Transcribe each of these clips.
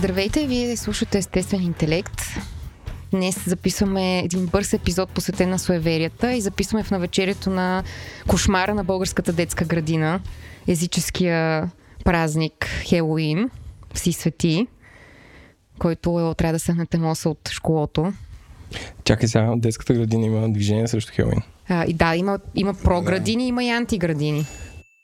Здравейте, вие слушате Естествен интелект. Днес записваме един бърз епизод посветен на суеверията и записваме в навечерието на кошмара на българската детска градина, езическия празник Хелоуин, Вси свети, който трябва да се натемоса от школото. Чакай сега, от детската градина има движение срещу Хелоуин. А, и да, има, има проградини, има и антиградини.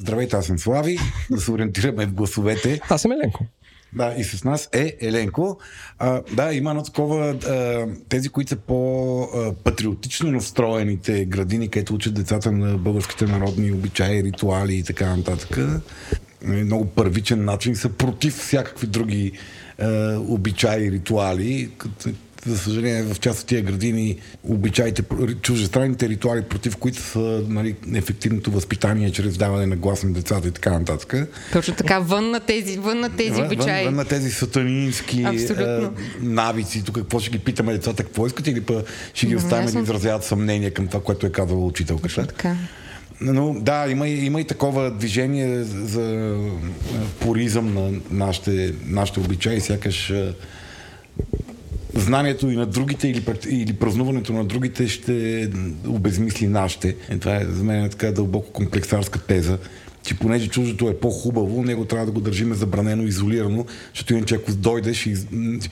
Здравейте, аз съм Слави. Да се ориентираме в гласовете. Аз съм Еленко. Да, и с нас е Еленко. А, да, има едно такова, а, тези, които са по-патриотично настроените градини, където учат децата на българските народни обичаи, ритуали и така нататък. Много първичен начин са против всякакви други а, обичаи ритуали. За съжаление, в част от тия градини обичаите, чужестранните ритуали, против които са нали, ефективното възпитание чрез даване на глас на децата и така нататък. Точно така, вън на тези, вън на тези обичаи. Вън, вън на тези сатанински а, навици. Тук какво ще ги питаме децата, какво искат или па ще ги оставим да изразяват съмнение към това, което е казала учителката. Така. Но да, има, има и такова движение за поризъм на нашите, нашите обичаи, сякаш знанието и на другите или, или празнуването на другите ще обезмисли нашите. И това е за мен е така дълбоко комплексарска теза че понеже чуждото е по-хубаво, него трябва да го държиме забранено, изолирано, защото иначе ако дойде, ще,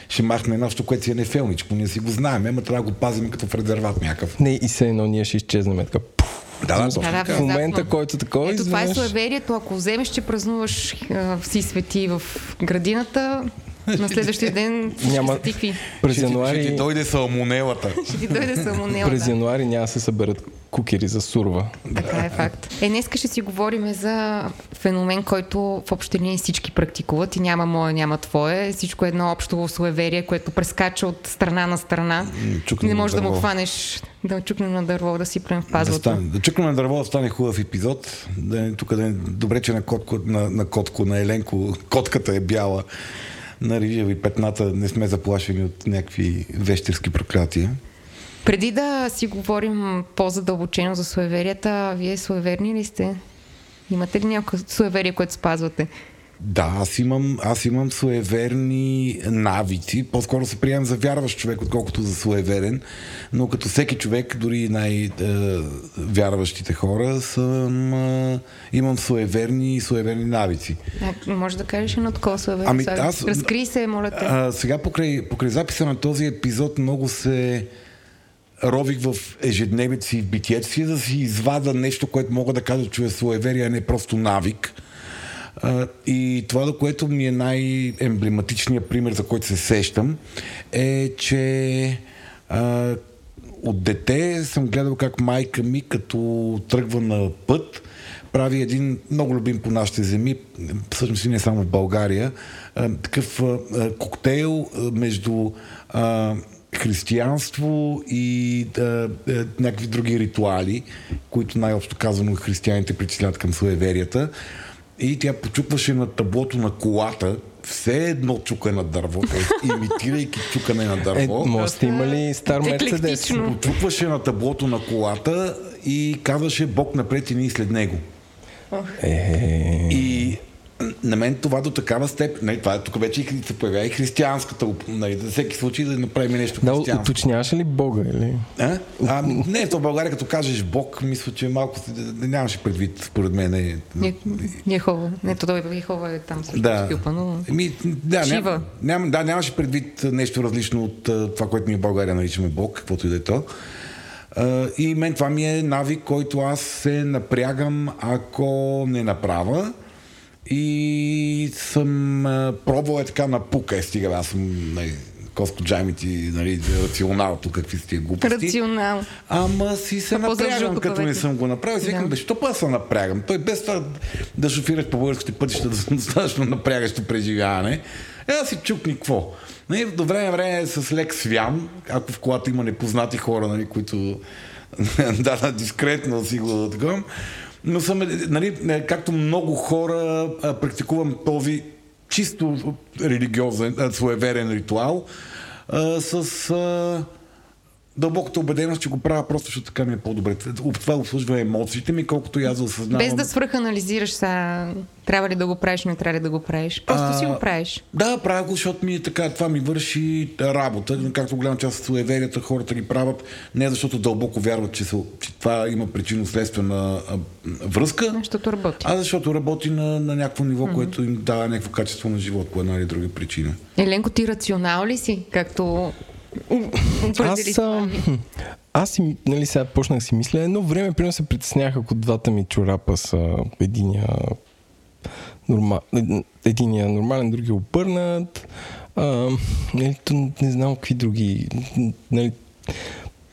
ще махне нещо, което си е нефелничко. Ние си го знаем, ама трябва да го пазим като в резерват някакъв. Не, и се едно ние ще изчезнем така. Да, да, да, да, в момента, който такова Ето това е суеверието. Ако вземеш, че празнуваш си свети в градината, на следващия ден няма... ще тикви. През януари... ще ти дойде салмонелата. ще ти дойде салмонелата. През януари няма да се съберат кукери за сурва. Така е факт. Е, днеска ще си говорим за феномен, който в общи линии всички практикуват и няма мое, няма твое. Всичко е едно общо суеверие, което прескача от страна на страна. Чукнем не можеш да му хванеш, да чукнем на дърво, да си прем в Да, пазвата. стане, да чукнем на дърво да стане хубав епизод. Да, тук да е, добре, че на, котко, на, на котко, на Еленко, котката е бяла. На рижеви петната не сме заплашени от някакви вещерски проклятия. Преди да си говорим по-задълбочено за суеверията, вие суеверни ли сте? Имате ли някакво суеверие, което спазвате? Да, аз имам, аз имам суеверни навици. По-скоро се приемам за вярващ човек, отколкото за суеверен. Но като всеки човек, дори най-вярващите хора, съм, а, имам суеверни и суеверни навици. А, може да кажеш едно такова суеверие? Ами, аз- Разкрий се, моля те. А, сега покрай, покрай записа на този епизод много се рових в ежедневието си, в битието си, да си извада нещо, което мога да кажа, че е суеверие, а не просто навик. А, и това, до което ми е най-емблематичният пример, за който се сещам, е, че а, от дете съм гледал как майка ми, като тръгва на път, прави един много любим по нашите земи, всъщност и не само в България, а, такъв а, коктейл между а, християнство и а, а, някакви други ритуали, които най-общо казано християните причислят към суеверията. И тя почукваше на таблото на колата, все едно чука на дърво, т.е. имитирайки чукане на Е, дърво. може сте имали стар Мерцедес. Почукваше на таблото на колата и казваше Бог напред и ние след него. Е, И на мен това до такава степен, не, това е, тук вече и се появява и християнската, нали, за всеки случай да направим нещо да, християнско. уточняваше ли Бога или? А? А, не, то в България като кажеш Бог, мисля, че малко се- нямаше предвид, според мен. Е, Ние- Йехова. Не, то той Йехова е там също да. скюпа, но... Еми, да, Шива. ням, ням, да, нямаше предвид нещо различно от това, което ние в България наричаме Бог, каквото и да е то. И мен това ми е навик, който аз се напрягам, ако не направя. И съм а, пробвал е така на пука, е стига, аз съм нали, Коско Джаймити, нали, рационал, тук какви тия глупости. Рационал. Ама си се А напрягам, като не съм го направил. Викам, Да. бе, що па се напрягам? Той без това да шофираш по българските пътища, да достатъчно напрягащо преживяване. Е, аз си чукни какво. Нали, до време време с лек свян, ако в колата има непознати хора, нали, които да, да, дискретно си го такова. Но съм, нали, както много хора, практикувам този чисто религиозен, а, своеверен ритуал с дълбоката убеденост, че го правя просто, защото така ми е по-добре. Това обслужва емоциите ми, колкото и аз да осъзнавам. Без да свръханализираш са, трябва ли да го правиш, не трябва ли да го правиш. Просто а, си го правиш. Да, правя го, защото ми е така, това ми върши работа. Както голяма част от суеверията хората ги правят, не защото дълбоко вярват, че, са, че това има причинно-следствена връзка, защото работи. а защото работи на, на някакво ниво, mm-hmm. което им дава някакво качество на живот по една или друга причина. Еленко, ти рационал ли си, както аз, а, аз си, нали, сега почнах си мисля, едно време, примерно се притеснях, ако двата ми чорапа са единия, норма, единия нормален, другия обърнат. А, нали, не знам какви други. Нали,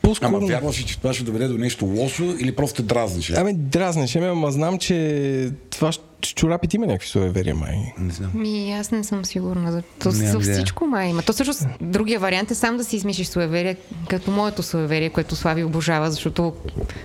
по-скоро... Ама вярваш ли, че това ще доведе до нещо лошо или просто дразниш? Ами дразниш, ама знам, че това ще чорапите има някакви суеверия, май. Не знам. Ми, аз не съм сигурна. За, то, за всичко май има. То също другия вариант е сам да си измислиш суеверие, като моето суеверие, което Слави обожава, защото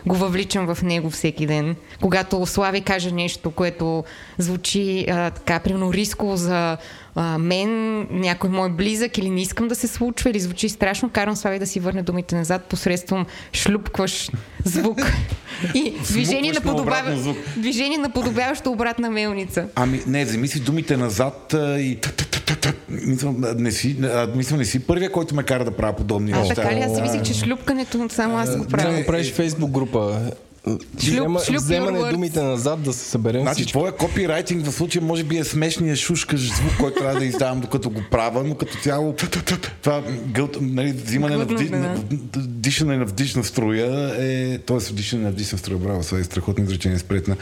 го въвличам в него всеки ден. Когато Слави каже нещо, което звучи а, така, примерно рисково за а, мен, някой мой близък или не искам да се случва или звучи страшно, карам Слави да си върне думите назад посредством шлюпкваш звук и движение на, подобава... движение на подобяващо обратна мелница. Ами не, вземи си думите назад и мисля, не си, мисля, не си първия, който ме кара да правя подобни неща. А така ли? Аз си мислих, че шлюпкането само аз го правя. Не, правиш фейсбук група. Взема, шлюп, вземане думите назад да се съберем Значи, всичко. твоя копирайтинг в случая може би е смешния шушкаш звук, който трябва да издавам докато го правя, но като цяло това гълт, нали, взимане на, вди, на, дишане на вдишна струя е, т.е. вдишане на вдишна струя, браво, това е страхотно изречение спретна.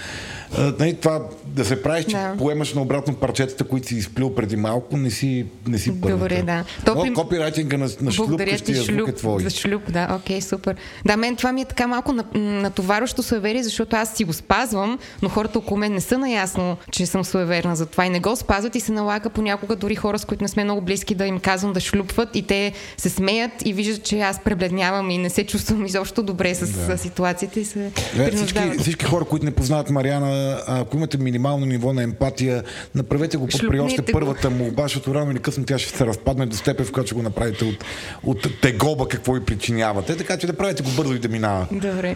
нали, това да се правиш, че да. поемаш на обратно парчетата, които си изплил преди малко, не си, не си. Добре, да. То, Но, при... копирайтинга на, на шлюпкащия звук е твой. За шлюп, да, окей, супер. Да, мен това ми е така малко натоварващо също суеверие, защото аз си го спазвам, но хората около мен не са наясно, че съм суеверна за това и не го спазват и се налага понякога дори хора, с които не сме много близки, да им казвам да шлюпват и те се смеят и виждат, че аз пребледнявам и не се чувствам изобщо добре с, да. с ситуацията и се да, всички, всички хора, които не познават Мариана, ако имате минимално ниво на емпатия, направете го при още първата му, защото рано или късно тя ще се разпадне до степен, в която ще го направите от, от тегоба, какво ви причинявате. Така че да правите го бързо и да минава. Добре.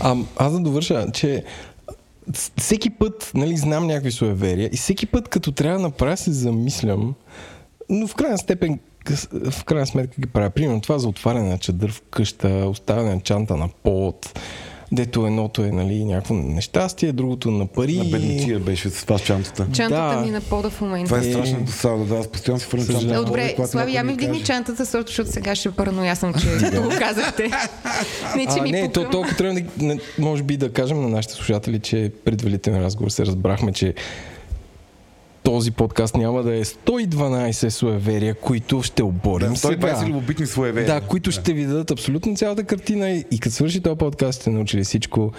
А, аз да довърша, че всеки път нали, знам някакви суеверия и всеки път, като трябва да направя, се замислям, но в крайна степен в крайна сметка ги правя. Примерно това за отваряне на чадър в къща, оставяне на чанта на под, Дето едното е нали, някакво нещастие, другото на пари. На беднотия беше с това с чантата. Чантата да. ми на пода в момента. Това е страшно досада, да, аз постоянно се фърна чантата. Добре, Слави, я ми вдигни чантата, защото сега ще параноясам, че го казахте. не, че а, ми не, то, толкова трябва да, може би да кажем на нашите слушатели, че предварителен разговор се разбрахме, че този подкаст няма да е 112 суеверия, които ще оборим да, 120 сега. любопитни суеверия. Да, които да. ще ви дадат абсолютно цялата картина и, и като свърши този подкаст сте научили всичко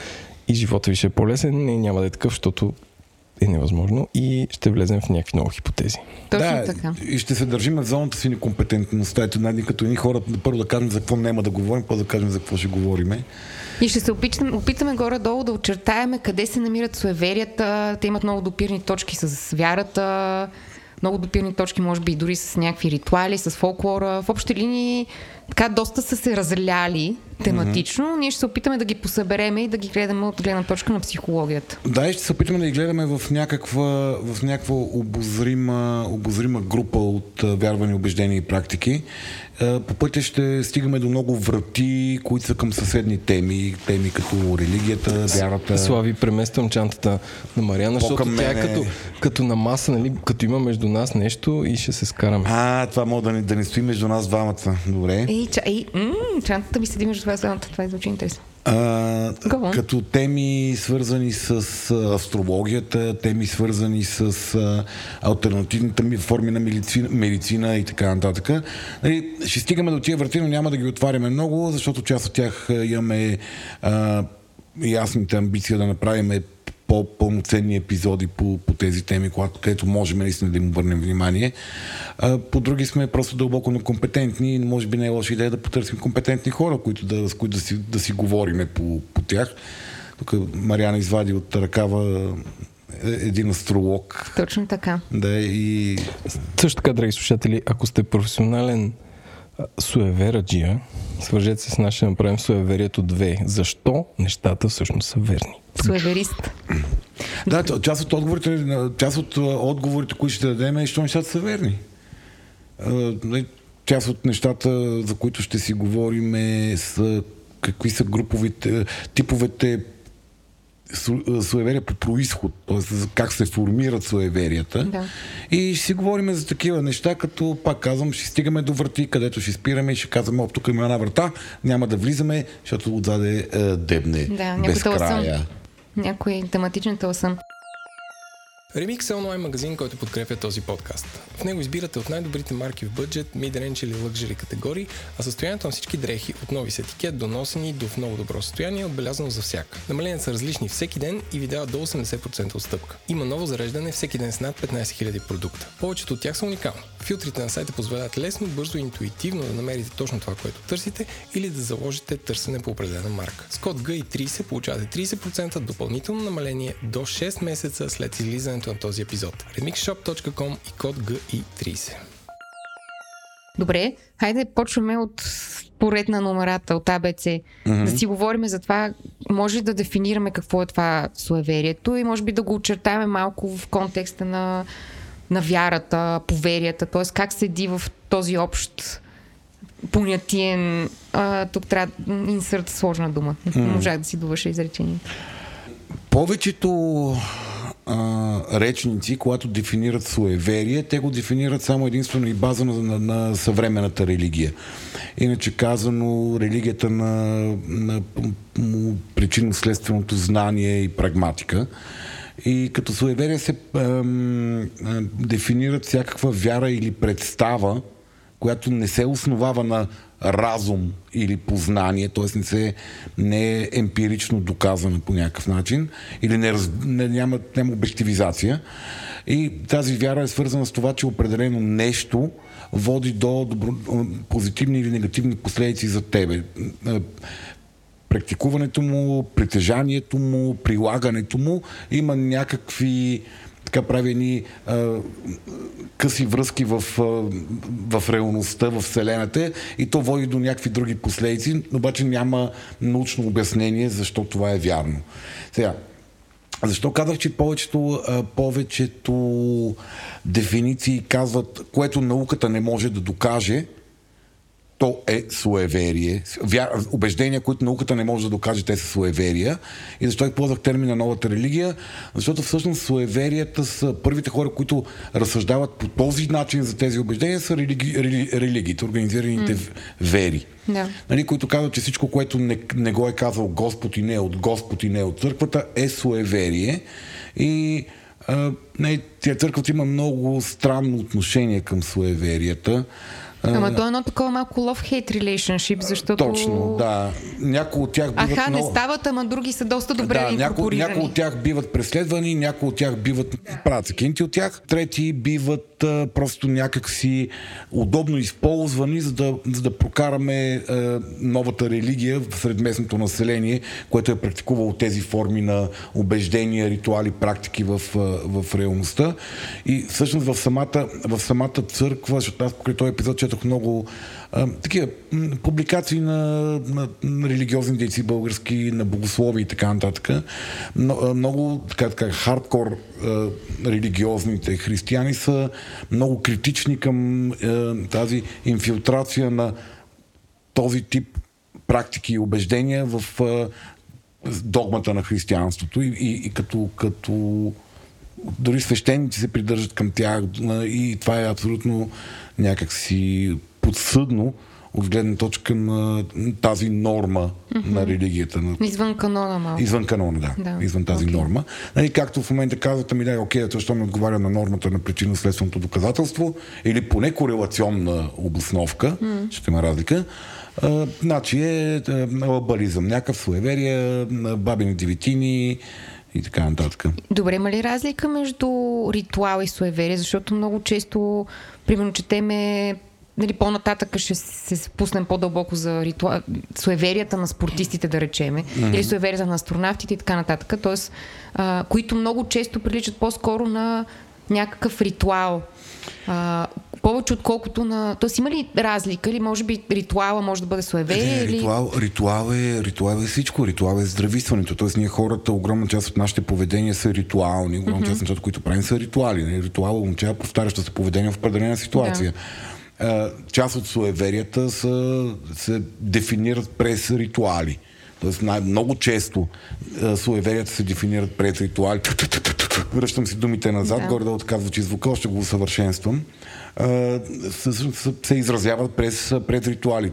и живота ви ще е по-лесен. Не, няма да е такъв, защото е невъзможно и ще влезем в някакви много хипотези. Точно да, така. И ще се държим в зоната си некомпетентност. Ето, нали, като едни хора, първо да кажем за какво няма да говорим, после да кажем за какво ще говориме. И ще се опитаме, опитаме горе-долу да очертаеме къде се намират суеверията. Те имат много допирни точки с вярата, много допирни точки, може би дори с някакви ритуали, с фолклора. В общи линии така доста са се разляли тематично. Mm-hmm. Ние ще се опитаме да ги посъбереме и да ги гледаме от гледна точка на психологията. Да, и ще се опитаме да ги гледаме в някаква, в някаква обозрима, обозрима група от вярвани, убеждения и практики. По пътя ще стигаме до много врати, които са към съседни теми, теми като религията, вярата. Слави, премествам чантата на Мариана, защото тя е като, като на маса, нали, като има между нас нещо и ще се скараме. А, това мога да не, да не стои между нас двамата. Добре. Ей, ча, ей, м- чантата ми седи между вас двамата. Това е звучи интересно. А, като теми свързани с астрологията, теми свързани с а, альтернативните форми на медицина, медицина и така нататък. Нали, ще стигаме до тия врати, но няма да ги отваряме много, защото част от тях имаме а, ясните амбиции да направим по-пълноценни епизоди по, по тези теми, когато, където можем наистина да им обърнем внимание. А, по други сме просто дълбоко некомпетентни и може би не е лоша идея да потърсим компетентни хора, които да, с които да си, да си говориме по, по тях. Тук Мариана извади от ръкава е, един астролог. Точно така. Да, и... Също така, драги слушатели, ако сте професионален суевераджия, свържете се с нас, ще направим суеверието 2. Защо нещата всъщност са верни? Суеверист. Да, част от отговорите, част от отговорите, които ще дадем е, що нещата са верни. Нали, част от нещата, за които ще си говорим е са какви са груповите, типовете суеверия по происход, т.е. как се формират суеверията. Да. И ще си говорим за такива неща, като пак казвам, ще стигаме до врати, където ще спираме и ще казваме, оп, тук има една врата, няма да влизаме, защото отзаде е, дебне Да, без края. тълсъм. Някой тематичен тълсъм. Remix е онлайн магазин, който подкрепя този подкаст. В него избирате от най-добрите марки в бъджет, mid-range или luxury категории, а състоянието на всички дрехи от нови с етикет до носени до в много добро състояние е отбелязано за всяка. Намаленията са различни всеки ден и ви дават до 80% отстъпка. Има ново зареждане всеки ден с над 15 000 продукта. Повечето от тях са уникални. Филтрите на сайта позволяват лесно, бързо и интуитивно да намерите точно това, което търсите или да заложите търсене по определена марка. С код GI30 получавате 30% допълнително намаление до 6 месеца след излизането на този епизод. remixshop.com и код GI30. Добре, хайде почваме от поред на номерата, от АБЦ. Mm-hmm. Да си говорим за това, може да дефинираме какво е това суеверието и може би да го очертаем малко в контекста на, на вярата, поверията, т.е. как седи в този общ понятиен... А, тук трябва инсърт сложна дума. Mm-hmm. Можах да си довърша изречението. Повечето а, речници, когато дефинират суеверие, те го дефинират само единствено и база на, на, на съвременната религия. Иначе казано, религията на, на причинно-следственото знание и прагматика. И като суеверие се ам, дефинират всякаква вяра или представа, която не се основава на разум или познание, т.е. Не, се, не е емпирично доказана по някакъв начин или не, раз, не, няма, няма обективизация. И тази вяра е свързана с това, че определено нещо води до добро, позитивни или негативни последици за тебе. Практикуването му, притежанието му, прилагането му има някакви така прави едни къси връзки в, в реалността, в Вселената и то води до някакви други последици, обаче няма научно обяснение защо това е вярно. Сега, защо казах, че повечето, повечето дефиниции казват, което науката не може да докаже, то е суеверие. Убеждения, които науката не може да докаже, те са суеверия. И защо използвах термина новата религия? Защото всъщност суеверията са първите хора, които разсъждават по този начин за тези убеждения, са религи... рели... религиите, организираните mm. вери. Да. Нали, които казват, че всичко, което не, не го е казал Господ и не е от Господ и не е от църквата, е суеверие. И а, не, тя църквата има много странно отношение към суеверията. Ама то е едно такова малко love-hate relationship, защото... Точно, да. Някои от тях биват Аха, много... не стават, ама други са доста добре да, някои, някои от тях биват преследвани, някои от тях биват правят се кинти от тях, трети биват просто някакси удобно използвани, за да, за да прокараме а, новата религия сред местното население, което е практикувало тези форми на убеждения, ритуали, практики в, а, в реалността. И всъщност в самата, в самата църква, защото аз покрай този епизод четох много а, такива публикации на, на, на религиозни дейци български, на богослови и така нататък. Но, много така, така хардкор а, религиозните християни са много критични към а, тази инфилтрация на този тип практики и убеждения в а, догмата на християнството и, и, и като, като дори свещеници се придържат към тях и това е абсолютно някакси подсъдно от гледна точка на тази норма mm-hmm. на религията. На... Извън канона малко. Извън канона, да. Да. Извън тази Окей. норма. Нали, както в момента казвате ми, да, окей, защо не отговаря на нормата на причинно-следственото доказателство или поне корелационна обосновка, mm. ще има разлика. А, значи е а, лабаризъм, някакъв суеверие, бабини девитини и така нататък. Добре, има ли разлика между ритуал и суеверие? Защото много често, примерно, четеме нали, по-нататък ще се спуснем по-дълбоко за ритуал, суеверията на спортистите, да речеме, mm-hmm. или суеверията на астронавтите и така нататък, т.е. които много често приличат по-скоро на някакъв ритуал. А, повече отколкото на... Тоест има ли разлика или може би ритуала може да бъде суеверие? Е, или... ритуал, ритуал, е, ритуал е всичко. Ритуал е здрависването. Тоест ние хората, огромна част от нашите поведения са ритуални. Огромна mm-hmm. част от нещата, които правим са ритуали. Нали, ритуал означава повтарящо се поведение в определена ситуация. Да. Част от суеверията са, се дефинират през ритуали. Тоест най- много често суеверията се дефинират през ритуали. Връщам си думите назад, да. горе да отказва, че звука, ще го усъвършенствам. Се, се, се изразяват през, през ритуали.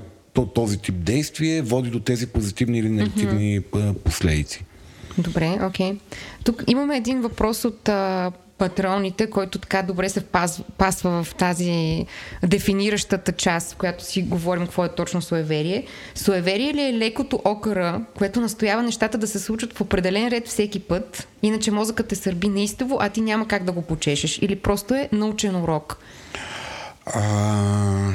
Този тип действие води до тези позитивни или негативни mm-hmm. последици. Добре, окей. Okay. Тук имаме един въпрос от а, патроните, който така добре се пасва в тази дефиниращата част, в която си говорим какво е точно суеверие. Суеверие ли е лекото окъра, което настоява нещата да се случат в определен ред всеки път, иначе мозъкът те сърби неистово, а ти няма как да го почешеш? Или просто е научен урок? А...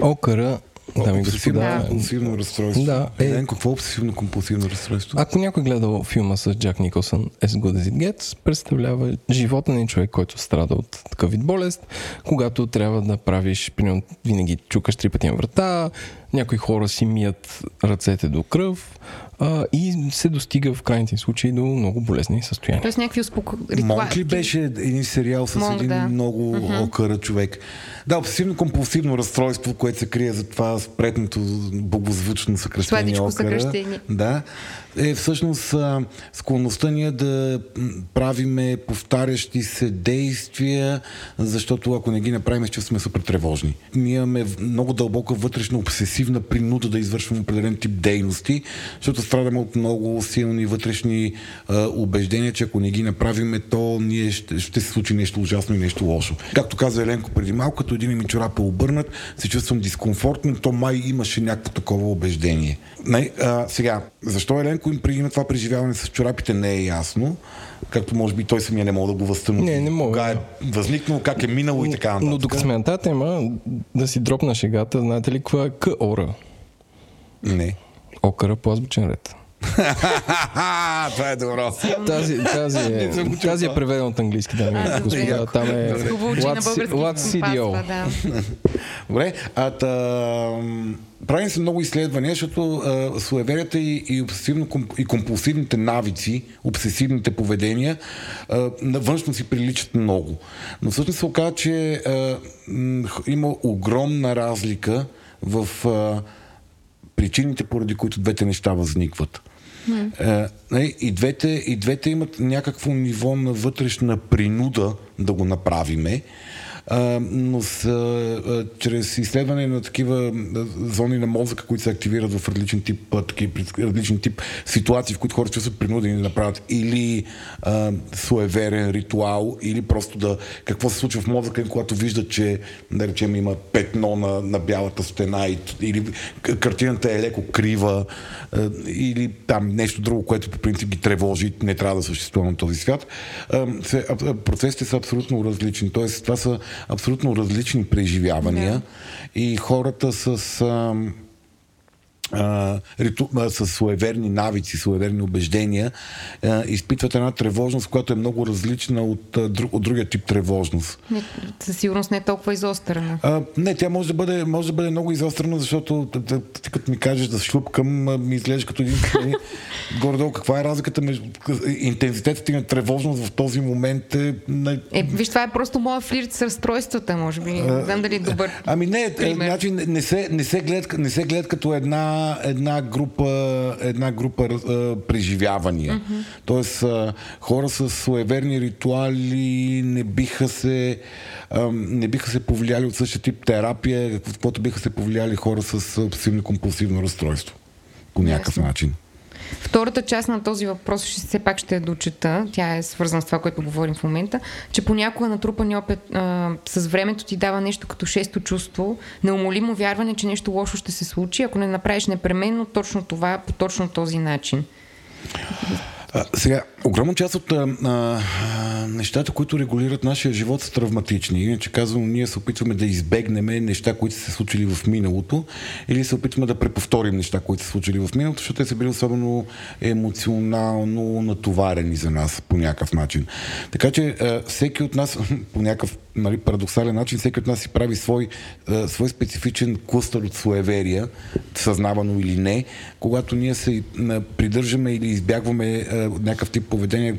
Окъра Дами господа. Компулсивно разстройство. Да, е... Елен, какво е обсесивно компулсивно разстройство? Ако някой гледал филма с Джак Николсън As Good As It Gets, представлява живота на човек, който страда от такъв вид болест, когато трябва да правиш, примерно, винаги чукаш три пъти на врата, някои хора си мият ръцете до кръв, а, и се достига в крайните случаи до много болезни състояния. Тоест някакви успоко... Монк ли беше един сериал с Монк, един да. много uh-huh. окъра човек? Да, обсесивно-компулсивно разстройство, което се крие за това спретното богозвучно съкръщение окъра. съкръщение. Да, е всъщност склонността ни е да правиме повтарящи се действия, защото ако не ги направим, ще сме супер тревожни. Ние имаме много дълбока вътрешна обсесивна принуда да извършваме определен тип дейности, защото страдаме от много силни вътрешни а, убеждения, че ако не ги направиме, то ние ще, ще се случи нещо ужасно и нещо лошо. Както каза Еленко преди малко, като един ми чорап е обърнат, се чувствам дискомфортно, то май имаше някакво такова убеждение. Не, а, сега, защо Еленко им приема това преживяване с чорапите не е ясно, както може би той самия не мога да го възстанови. Не, не мога. Кога е възникнало, как е минало и така нататък. Но докато сме на тази тема, да си дропна шегата, знаете ли каква е К-ора? Не. Окъра по азбучен ред. Това е добро. Тази, тази, е, тази е преведена от английски, да ми господа. Там е What's CDO. Добре, а та, правим се много изследвания, защото а, суеверията и, и, и компулсивните навици, обсесивните поведения, а, външно си приличат много. Но всъщност се оказа, че а, има огромна разлика в а, причините, поради които двете неща възникват. Mm. И, двете, и двете имат някакво ниво на вътрешна принуда да го направиме но с, а, чрез изследване на такива зони на мозъка, които се активират в различен тип, такива, различен тип ситуации, в които хората са принудени да направят или а, суеверен ритуал, или просто да какво се случва в мозъка, когато виждат, че да речем има петно на, на бялата стена и, или картината е леко крива, а, или там нещо друго, което по принцип ги тревожи, не трябва да съществува на този свят. А, се, а, процесите са абсолютно различни. Тоест, това са абсолютно различни преживявания да. и хората с а, а, риту, а, с суеверни навици, суеверни убеждения, а, изпитват една тревожност, която е много различна от, от другия тип тревожност. Не, със сигурност не е толкова изострена. А, не, тя може да бъде, може да бъде много изострена, защото ти като ми кажеш да шлюпкам, ми изглежда като един горе-долу. Каква е разликата между интензитетът и на тревожност в този момент е... Не... е виж, това е просто моя флирт с разстройствата, може би. Не знам дали е добър Ами не, значи не се, не се гледат, не се гледат като една една, група, една група а, преживявания. Mm-hmm. Тоест, а, хора с суеверни ритуали не биха се а, не биха се повлияли от същия тип терапия, каквото биха се повлияли хора с обсесивно-компулсивно разстройство. По някакъв yes. начин. Втората част на този въпрос ще все пак ще я дочета. Тя е свързана с това, което говорим в момента, че понякога натрупани опит а, с времето ти дава нещо като шесто чувство, неумолимо вярване, че нещо лошо ще се случи, ако не направиш непременно точно това по точно този начин. Сега, огромна част от а, а, нещата, които регулират нашия живот са травматични. Иначе казвам, ние се опитваме да избегнем неща, които са се случили в миналото или се опитваме да преповторим неща, които са се случили в миналото, защото те са били особено емоционално натоварени за нас по някакъв начин. Така че а, всеки от нас по някакъв нали, парадоксален начин, всеки от нас си прави свой, а, свой специфичен клъстър от суеверия, съзнавано или не, когато ние се а, придържаме или избягваме а, някакъв тип поведение,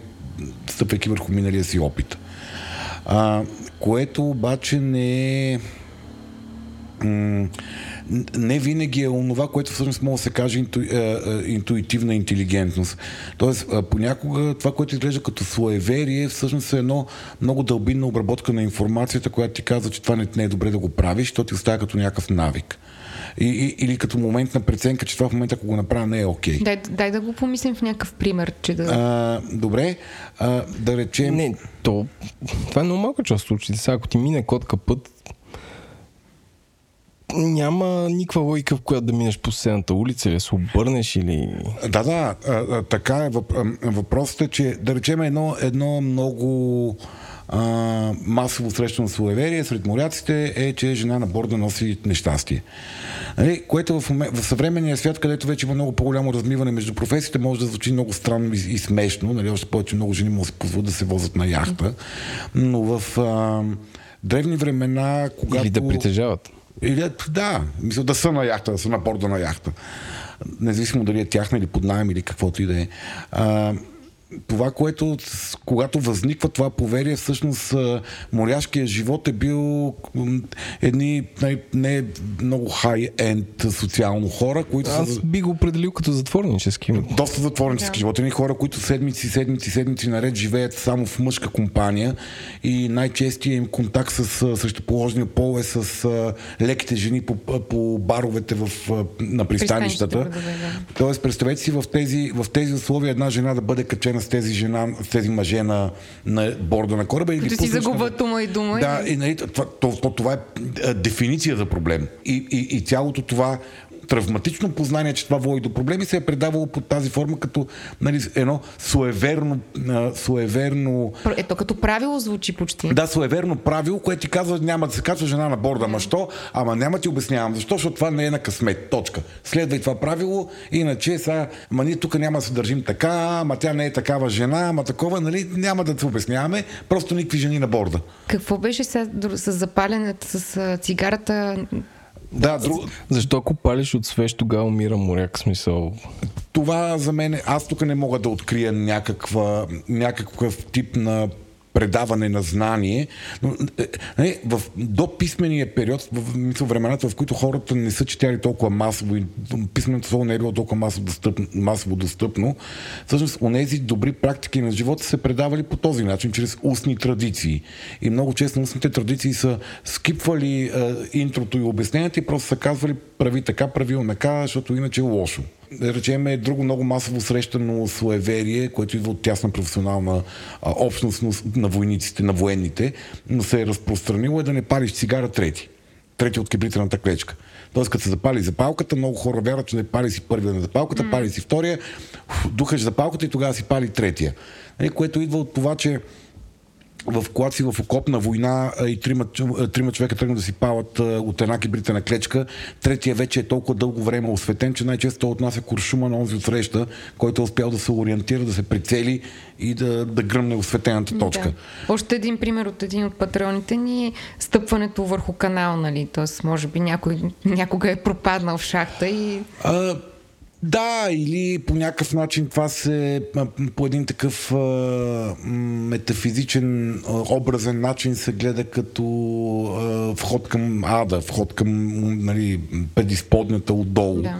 стъпвайки върху миналия си опит. А, което обаче не е не винаги е онова, което всъщност може да се каже инту, е, е, интуитивна интелигентност. Тоест, понякога това, което изглежда като суеверие, всъщност е едно много дълбинна обработка на информацията, която ти казва, че това не, не е добре да го правиш, то ти остава като някакъв навик. И, и, или като момент на преценка, че това в момента, ако го направя, не е окей. Okay. Дай, дай да го помислим в някакъв пример, че да... А, добре, а, да речем... Не, то, това е много малко част от случаите. Сега, ако ти мине котка път, няма никаква логика, в която да минеш по седната улица или да се обърнеш или... Да, да, а, а, така е. Въпросът е, че да речем едно, едно много а, масово срещано суеверие сред моряците е, че жена на борда носи нещастие. Нали? Което в, в съвременния свят, където вече има много по-голямо размиване между професиите, може да звучи много странно и, и смешно. Нали? Още повече много жени да се позволят да се возят на яхта. Но в а, древни времена, когато... Или да притежават. Или, да, мисля да са на яхта, да са на борда на яхта. Независимо дали е тяхна или под найем или каквото и да е това, което когато възниква това поверие, всъщност моряшкият живот е бил едни не, не много хай-енд социално хора, които Аз са... би го определил като затворнически. Доста затворнически yeah. живот. Едни хора, които седмици, седмици, седмици наред живеят само в мъжка компания и най-честият им контакт с срещуположния пол е с леките жени по, по баровете в, на пристанищата. Тоест, представете си в тези, в тези условия една жена да бъде качена с тези, жена, с тези мъже на, на борда на кораба. Като си загубят ума и дума. Да, и, нали, това, това, това е дефиниция за проблем. И, и, и цялото това травматично познание, че това води до проблеми, се е предавало под тази форма като нали, едно суеверно, суеверно... Ето като правило звучи почти. Да, суеверно правило, което ти казва няма да се качва жена на борда. Ама що? Ама няма ти обяснявам. Защо? Защото това не е на късмет. Точка. Следва и това правило. Иначе сега, ама ние тук няма да се държим така, ама тя не е такава жена, ама такова, нали? Няма да се обясняваме. Просто никакви жени на борда. Какво беше сега с запаленето, с цигарата? Да, друг... Защо ако палиш от свеж, тогава умира моряк смисъл? Това за мен, аз тук не мога да открия някаква, някакъв тип на предаване на знание. Но, е, е, в, до писмения период, в мисъл, времената, в които хората не са четяли толкова масово и писменото слово не е било толкова масово достъпно, масово достъпно всъщност онези добри практики на живота се предавали по този начин, чрез устни традиции. И много често устните традиции са скипвали е, интрото и обясненията и просто са казвали прави така, прави онака, защото иначе е лошо да речем, е друго много масово срещано суеверие, което идва от тясна професионална а, общност на войниците, на военните, но се е разпространило е да не палиш цигара трети. Трети от кибритената клечка. Тоест, като се запали запалката, много хора вярват, че не пали си първия на запалката, mm. пали си втория, духаш запалката и тогава си пали третия. Нали, което идва от това, че в когато си в окопна война и трима, трима човека тръгнат да си палат от една кибритена клечка, третия вече е толкова дълго време осветен, че най-често той отнася куршума на онзи отсреща, който е успял да се ориентира, да се прицели и да, да гръмне осветената точка. Да. Още един пример от един от патроните ни е стъпването върху канал, нали? Тоест, може би някой някога е пропаднал в шахта и... А, да, или по някакъв начин това се по един такъв а, метафизичен, а, образен начин се гледа като а, вход към ада, вход към нали, предисподнята отдолу. Да.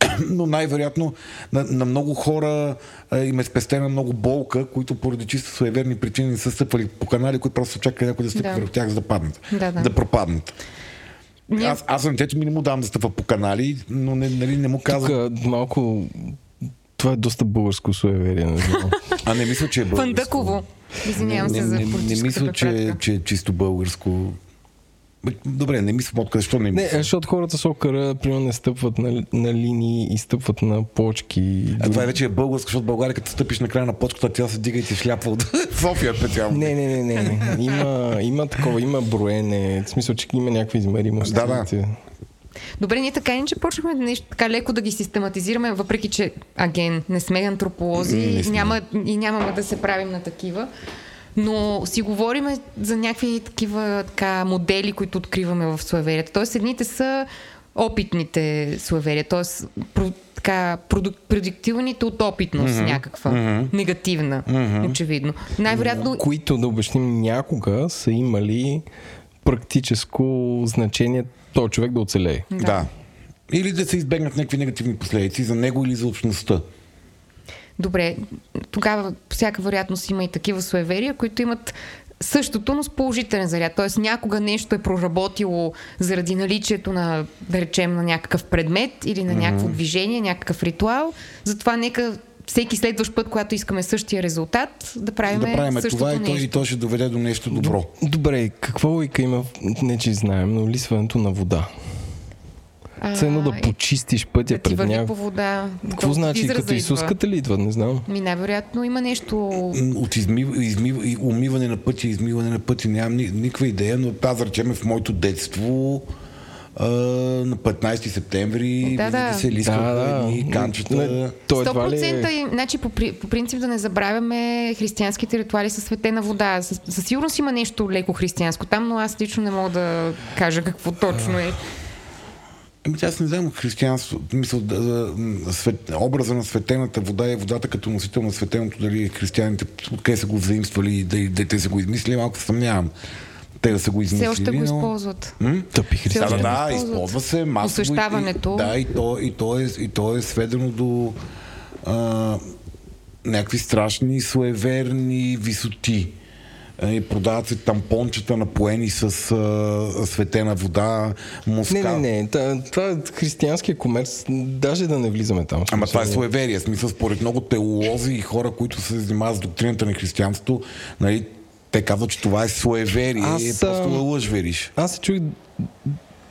Но най-вероятно на, на много хора а, им е спестена много болка, които поради чисто суеверни причини не са стъпвали по канали, които просто чакат някой да стъпи да. върху тях, за да паднат. Да, да. да пропаднат. Ние... Аз, аз съм детето ми не му давам да стъпва по канали, но не, нали, не му казвам. Тук малко това е доста българско суеверие. Не а не мисля, че е българско. Фандъково. Извинявам се за не, не, не мисля, че, че е чисто българско. Добре, не мисля откъде, защо не Не, мисля? защото хората с окъра, примерно, не стъпват на, на линии и стъпват на почки. А това е вече е българско, защото в България като стъпиш на края на почката, тя се дига и ти шляпва от София специално. Не, не, не, не. Има, има такова, има броене. В смисъл, че има някаква измеримост. Да, да. Добре, ние така иначе почнахме нещо така леко да ги систематизираме, въпреки че, аген, не сме антрополози Не и, сме. няма, и нямаме да се правим на такива. Но си говорим за някакви такива така, модели, които откриваме в суеверията. Тоест, едните са опитните суеверия, т.е. Про, така, предиктиваните от опитност mm-hmm. някаква, mm-hmm. негативна, mm-hmm. очевидно. Най-вероятно Които, да обясним, някога са имали практическо значение този човек да оцелее. Да. да. Или да се избегнат някакви негативни последици за него или за общността. Добре, тогава по всяка вероятност има и такива суеверия, които имат същото, но с положителен заряд. Тоест някога нещо е проработило заради наличието на, да речем, на някакъв предмет или на някакво движение, някакъв ритуал. Затова нека всеки следващ път, когато искаме същия резултат, да правим, Да правим същото това и то, нещо. и то ще доведе до нещо добро. Добре, каква логика има, не че знаем, но лисването на вода? Едно да е, почистиш пътя да ти пред върви по вода. Какво значи? Като идва. изсускате ли идва? Не знам. Ми най-вероятно има нещо... От измив, измив, и умиване на пъти, измиване на пъти, нямам ни, никаква идея, но аз да речем в моето детство а, на 15 септември Да, да. се лискаха Да, да. едни канчета. Не, то едва ли 100% е... и, значи, по, при- по принцип да не забравяме християнските ритуали със светена вода. Със, със сигурност има нещо леко християнско там, но аз лично не мога да кажа какво точно е. Ами аз не знам християнство, мисъл, да, да, свет, образа на светената вода и водата като носител на светеното, дали християните откъде са го взаимствали и дали да, те са го измислили, малко се съмнявам. Те да са го измислили. Все още го използват. М? Тъпи Все Да, да, да, използва се масово. и- Освещаването. И, да, и то, и, то е, и то е сведено до а, някакви страшни, суеверни висоти. И продават се тампончета напоени с а, светена вода, муска. Не, не, не. та- Това е християнския комерц. Даже да не влизаме там. Ама това е суеверие. Смисъл, според много теолози и хора, които се занимават с доктрината на християнството, нали, те казват, че това е суеверие. Аз, Аз, просто да лъжвериш. Аз се чуих,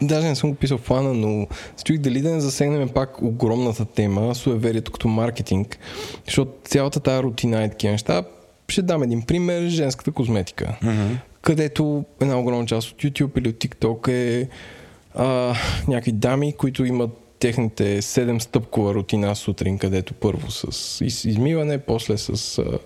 даже не съм го писал в плана, но се чуих дали да не засегнем пак огромната тема, суеверието като маркетинг, защото цялата тази рутина и такива неща, ще дам един пример, женската козметика, mm-hmm. където една огромна част от YouTube или от TikTok е а, някакви дами, които имат техните 7 стъпкова рутина сутрин, където първо с из- измиване, после с а,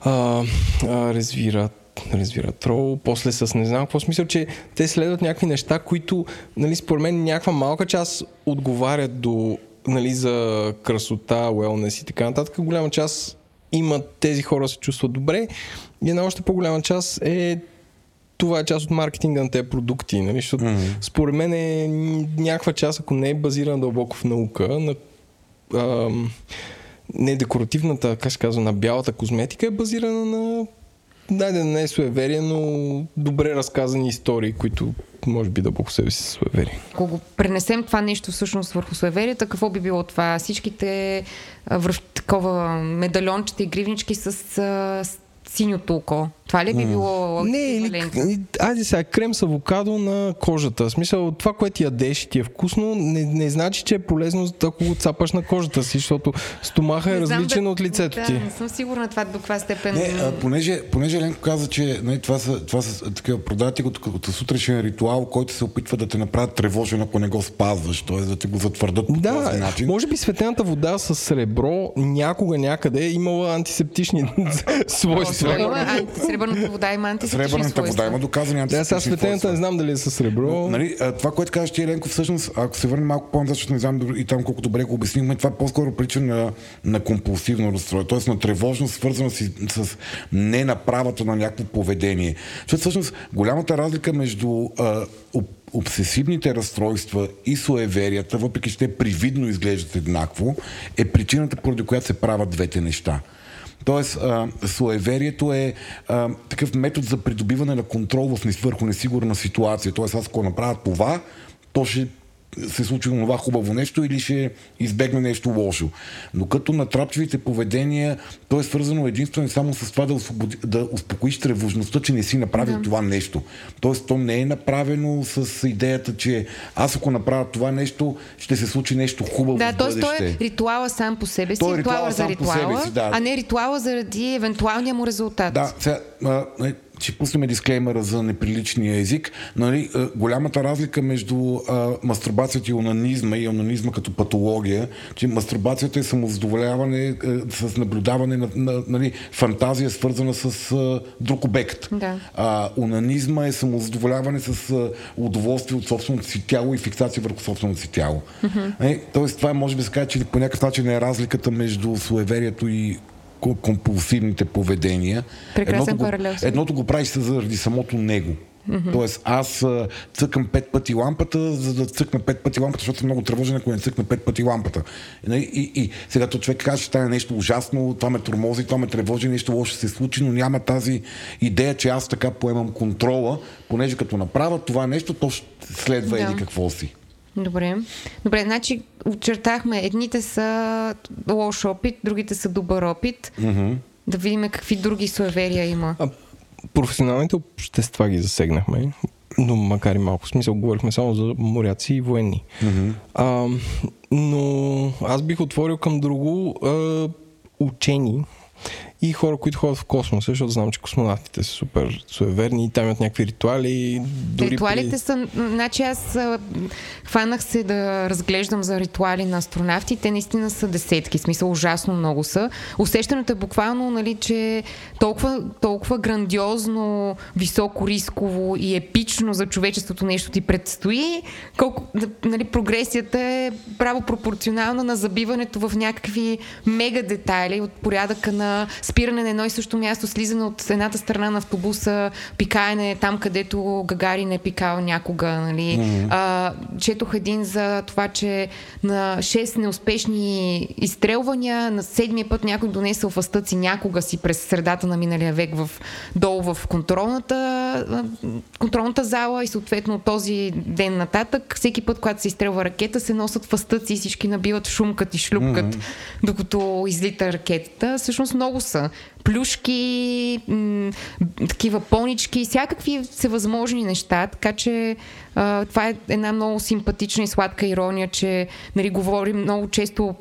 а, а, развират развират рол, после с не знам какво смисъл, че те следват някакви неща, които, нали, според мен някаква малка част отговарят до, нали, за красота, wellness и така нататък. Голяма част имат тези хора се чувстват добре и една още по-голяма част е това е част от маркетинга на тези продукти, нали? Защото mm-hmm. според мен е някаква част, ако не е базирана дълбоко в наука, на ам, не декоративната, как се казва, на бялата козметика е базирана на Дайде да не е суеверие, но добре разказани истории, които може би дълбоко в себе си са суеверие. Ако го пренесем това нещо всъщност върху суеверията, какво би било това? Всичките връв, такова медальончета и гривнички с, с синьото око. Това ли би било Не, или, айде сега, крем с авокадо на кожата. В смисъл, това, което ядеш и ти е вкусно, не, не значи, че е полезно, ако го цапаш на кожата си, защото стомаха е Не различен да- от лицето да, ти. Не съм сигурна това до каква степен. Не, а, понеже, понеже Ленко каза, че нали, това са, това са такива продати като, като сутрешен ритуал, който се опитва да те направят тревожен, ако не го спазваш, т.е. да те го затвърдат по този Да, начин. може би светената вода с сребро някога някъде е имала антисептични свойства. Сребърната вода има антисептични Сребърната вода има доказани Да, сега антисептични светената не знам дали е с сребро. Нали, а, това, което казваш ти, Еленко, всъщност, ако се върнем малко по-назад, защото не знам и там колко добре го обяснихме, това по-скоро прича на, на компулсивно разстройство, т.е. на тревожност, свързана с, с ненаправата на някакво поведение. Защото всъщност голямата разлика между а, об- обсесивните разстройства и суеверията, въпреки че те привидно изглеждат еднакво, е причината, поради която се правят двете неща. Тоест, а, суеверието е а, такъв метод за придобиване на контрол в, върху несигурна ситуация. Тоест, аз ако направя това, то ще се случи това хубаво нещо или ще избегне нещо лошо. Но като натрапчивите поведения, то е свързано единствено и само с това да, освободи, да успокоиш тревожността, че не си направил да. това нещо. Тоест, то не е направено с идеята, че аз ако направя това нещо, ще се случи нещо хубаво. Да, т.е. то е ритуала сам по себе си, Той е ритуала, ритуала за ритуала, си, да. а не ритуала заради евентуалния му резултат. Да, сега, а, ще пуснем дисклеймера за неприличния език. Нали, а, голямата разлика между а, мастурбацията и онанизма и онанизма като патология, че мастурбацията е самозадоволяване а, с наблюдаване на, на нали, фантазия, свързана с а, друг обект. Да. А, онанизма е самозадоволяване с а, удоволствие от собственото си тяло и фиксация върху собственото си тяло. Mm-hmm. Е, тоест, това може би се каже, че по някакъв начин е разликата между суеверието и компулсивните поведения. Прекрасен едното го, едното го правиш заради самото него. Mm-hmm. Тоест, аз а, цъкам пет пъти лампата, за да цъкна пет пъти лампата, защото съм много тревожен, ако не цъкна пет пъти лампата. И, нали, и, и сега то човек каже, че стане нещо ужасно, това ме тормози, това ме тревожи, нещо лошо се случи, но няма тази идея, че аз така поемам контрола, понеже като направя това нещо, то ще следва Да. еди какво си. Добре. Добре, значи очертахме, едните са лош опит, другите са добър опит. Mm-hmm. Да видим какви други суеверия има. А, професионалните общества ги засегнахме, но макар и малко. Смисъл, говорихме само за моряци и военни. Mm-hmm. А, но аз бих отворил към друго а, учени и хора, които ходят в космоса, защото знам, че космонавтите са супер суеверни и там имат някакви ритуали. Дори Ритуалите при... са... Значи аз хванах се да разглеждам за ритуали на астронавти. Те наистина са десетки. Смисъл ужасно много са. Усещането е буквално, нали, че толкова, толкова грандиозно, високо рисково и епично за човечеството нещо ти предстои, колко нали, прогресията е право пропорционална на забиването в някакви мега детайли от порядъка на спиране на едно и също място, слизане от едната страна на автобуса, пикаене там, където Гагарин е пикал някога. Нали. Mm-hmm. А, четох един за това, че на 6 неуспешни изстрелвания, на седмия път някой донесъл въстъци някога си през средата на миналия век в, долу в контролната, контролната зала и съответно от този ден нататък, всеки път, когато се изстрелва ракета, се носят въстъци и всички набиват шумкат и шлюпкат, mm-hmm. докато излита ракетата. Всъщност много са. Плюшки, м- такива понички, всякакви всевъзможни неща, така че а, това е една много симпатична и сладка ирония, че нали, говорим много често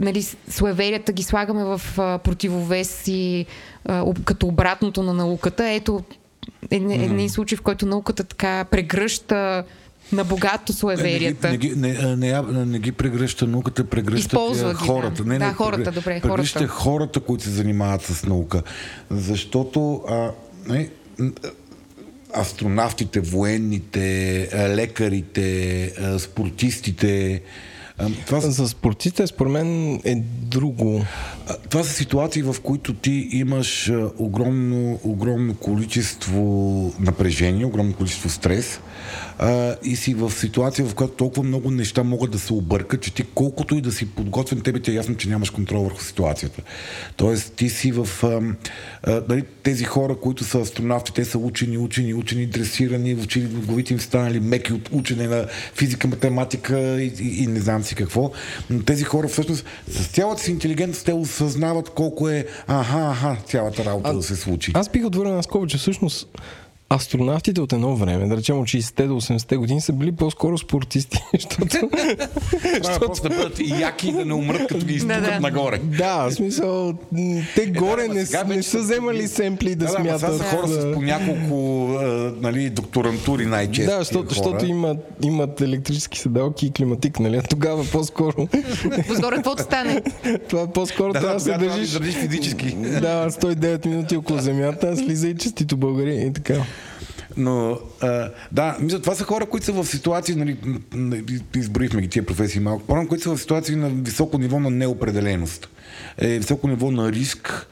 нали, суеверията ги слагаме в а, противовес и а, като обратното на науката. Ето един, mm-hmm. един случай, в който науката така прегръща на богато суеверията. Не, ги- не, не, не, не, не ги прегръща науката, прегръща Използва ги, хората. да. Не, Да, не, хората, добре, Прегръща хората. хората, които се занимават с наука. Защото а, не, астронавтите, военните, лекарите, спортистите, а, това са За спортистите, според мен, е друго. а, Това са ситуации, в които ти имаш а, огромно, огромно количество напрежение, огромно количество стрес а, и си в ситуация, в която толкова много неща могат да се объркат, че ти колкото и да си подготвен, тебе ти е ясно, че нямаш контрол върху ситуацията. Тоест ти си в... А, а, нали, тези хора, които са астронавти, те са учени, учени, учени, дресирани, в главите им станали меки от учене на физика, математика и, и, и не знам си какво. Но тези хора всъщност с цялата си интелигентност те осъзнават колко е аха, аха, цялата работа А- да се случи. Аз бих отворил на скоба, че всъщност астронавтите от едно време, да речем от 60-те до 80-те години, са били по-скоро спортисти, защото... Е просто да бъдат и яки и да не умрат, като ги изпукат нагоре. да, в смисъл, те горе ама не, са вземали семпли да, смятат. това са хора с по няколко нали, докторантури най-често. Да, защото, защото имат, имат електрически седалки и климатик, нали? Тогава по-скоро. Отгоре каквото стане. това по-скоро трябва да се държиш физически. Да, 109 минути около земята, слиза и честито българи и така. Но, а, да, мисля, това са хора, които са в ситуации, нали, изброихме ги тия професии малко, по които са в ситуации на високо ниво на неопределеност, е, високо ниво на риск.